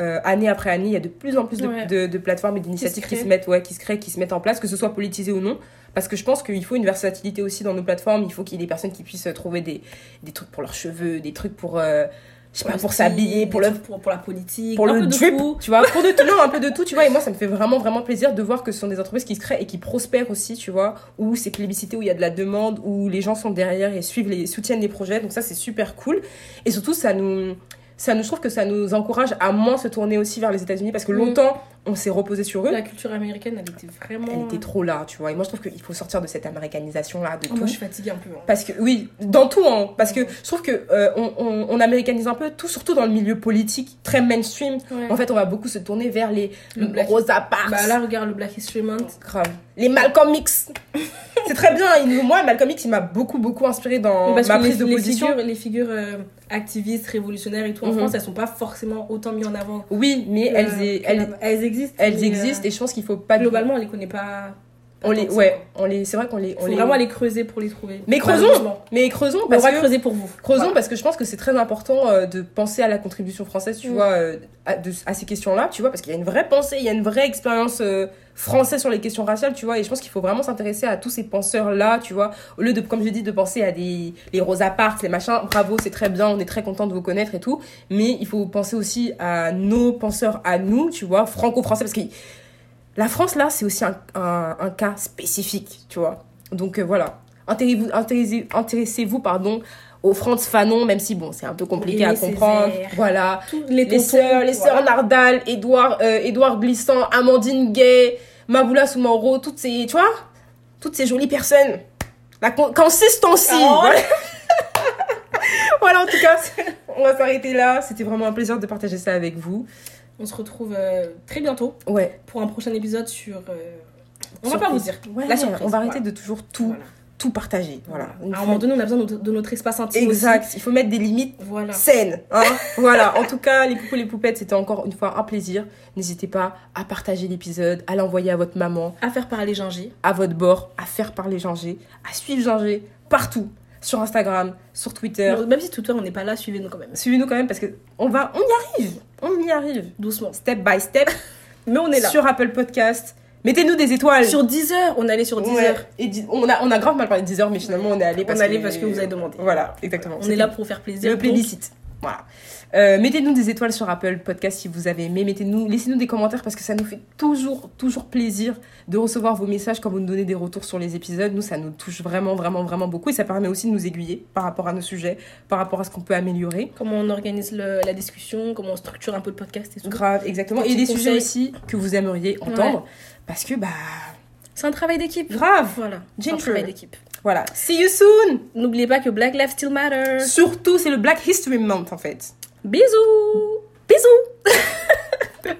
S2: euh, année après année, il y a de plus en plus de,
S1: Ouais.
S2: de- de plateformes et d'initiatives qui, se mettent, ouais, qui se créent, qui se mettent en place, que ce soit politisé ou non. Parce que je pense qu'il faut une versatilité aussi dans nos plateformes. Il faut qu'il y ait des personnes qui puissent trouver des, des trucs pour leurs cheveux, des trucs pour, euh, je sais pas, pour s'habiller, pour
S1: des
S2: le
S1: trucs pour, pour la politique,
S2: pour le drip, tu vois, pour de tout, <laughs> non, un peu de tout, tu vois, et moi ça me fait vraiment vraiment plaisir de voir que ce sont des entreprises qui se créent et qui prospèrent aussi, tu vois, où c'est plébiscité, où il y a de la demande, où les gens sont derrière et suivent les soutiennent les projets, donc ça c'est super cool, et surtout ça nous ça nous je trouve que ça nous encourage à moins se tourner aussi vers les États-Unis parce que
S1: Mhm.
S2: longtemps on s'est reposé sur eux.
S1: La culture américaine, elle était vraiment.
S2: Elle était trop là, tu vois. Et moi, je trouve qu'il faut sortir de cette américanisation là de
S1: Oh,
S2: tout.
S1: moi, je suis fatiguée un peu. hein.
S2: Parce que oui, dans tout, hein, parce que je trouve que euh, on, on, on américanise un peu tout, surtout dans le milieu politique, très mainstream.
S1: Ouais.
S2: En fait, on va beaucoup se tourner vers les
S1: Le Black-
S2: Rosa Parks,
S1: Bah là, regarde le Black History Month.
S2: grave. les Malcolm X. <laughs> C'est très bien. il- moi, Malcolm X, il m'a beaucoup beaucoup inspiré dans ma
S1: les,
S2: prise de
S1: les
S2: position.
S1: figures, les figures euh, activistes, révolutionnaires et tout en
S2: Mhm.
S1: France, elles sont pas forcément autant mises en avant.
S2: Oui, mais elles, elles,
S1: elles existent.
S2: elles
S1: euh,
S2: existent et je pense qu'il faut pas
S1: globalement, on les connaît pas.
S2: on les, ouais, on les, c'est vrai qu'on les, on
S1: Faut
S2: les,
S1: vraiment aller creuser pour les trouver.
S2: Mais creusons
S1: Malheureusement.
S2: mais creusons
S1: Mais on
S2: parce
S1: va
S2: que
S1: creuser pour vous.
S2: Creusons
S1: Voilà.
S2: parce que je pense que c'est très important euh, de penser à la contribution française, tu
S1: Mm.
S2: vois, euh, à, de- à ces questions-là, tu vois, parce qu'il y a une vraie pensée, il y a une vraie expérience euh, française sur les questions raciales, tu vois, et je pense qu'il faut vraiment s'intéresser à tous ces penseurs-là, tu vois, au lieu de, comme je dis, de penser à des les Rosa Parks, les machins, bravo, c'est très bien, on est très content de vous connaître et tout, mais il faut penser aussi à nos penseurs, à nous, tu vois, franco-français, parce que la France, là, c'est aussi un, un, un cas spécifique, tu vois. Donc euh, voilà, intéressez-vous, intéressez, intéressez-vous, pardon, aux Franz Fanon, même si bon, c'est un peu compliqué à comprendre.
S1: Césaire.
S2: Voilà,
S1: Tous les,
S2: les sœurs, les sœurs. Nardal, Édouard, euh, Édouard Glissant, Amandine Gay, Maboula Soumaro, toutes ces, tu vois, toutes ces jolies personnes. La con- consistency.
S1: Oh.
S2: Voilà. <laughs> Voilà, en tout cas, on va s'arrêter là. C'était vraiment un plaisir de partager ça avec vous.
S1: On se retrouve euh, très bientôt
S2: Ouais.
S1: pour un prochain épisode sur. euh, On va
S2: Surprise.
S1: pas vous dire.
S2: Ouais,
S1: La surprise.
S2: on va arrêter
S1: voilà.
S2: de toujours tout,
S1: Voilà.
S2: Tout partager. Voilà. Une
S1: À un moment donné, on a besoin de notre, de notre espace intime.
S2: Exact. Il faut mettre des limites.
S1: Voilà.
S2: saines. Hein <laughs> voilà. En tout cas, les poupous, les poupettes, c'était encore une fois un plaisir. N'hésitez pas à partager l'épisode, à l'envoyer à votre maman,
S1: À faire parler Ginger.
S2: à votre bord, à faire parler Ginger, à suivre Ginger partout. Sur Instagram, sur Twitter.
S1: Même si Twitter, on n'est pas là, suivez-nous quand même.
S2: Suivez-nous quand même parce que on va, on y arrive. On y arrive.
S1: Doucement.
S2: Step by step. <laughs>
S1: Mais on est là.
S2: Sur Apple Podcast. Mettez-nous des étoiles.
S1: Sur 10 heures, on est allé sur 10
S2: Ouais.
S1: heures.
S2: Et on, a, on a grave mal parlé de 10 heures, mais finalement on est allé parce
S1: on est allé
S2: que...
S1: parce que vous avez demandé.
S2: Voilà, exactement.
S1: On est là pour faire plaisir.
S2: le plébiscite. Voilà. Euh, mettez-nous des étoiles sur Apple Podcast si vous avez aimé. Mettez-nous, laissez-nous des commentaires parce que ça nous fait toujours, toujours plaisir de recevoir vos messages quand vous nous donnez des retours sur les épisodes. Nous, ça nous touche vraiment, vraiment, vraiment beaucoup et ça permet aussi de nous aiguiller par rapport à nos sujets, par rapport à ce qu'on peut améliorer.
S1: Comment on organise le- la discussion, comment on structure un peu le podcast et tout.
S2: Grave, exactement. Et des sujets aussi que vous aimeriez entendre parce que, bah,
S1: C'est un travail d'équipe.
S2: grave.
S1: Voilà. C'est un travail d'équipe.
S2: Voilà. See you soon!
S1: N'oubliez pas que Black Lives Still Matter.
S2: Surtout, c'est le Black History Month en fait.
S1: Bisous
S2: Bisous <laughs>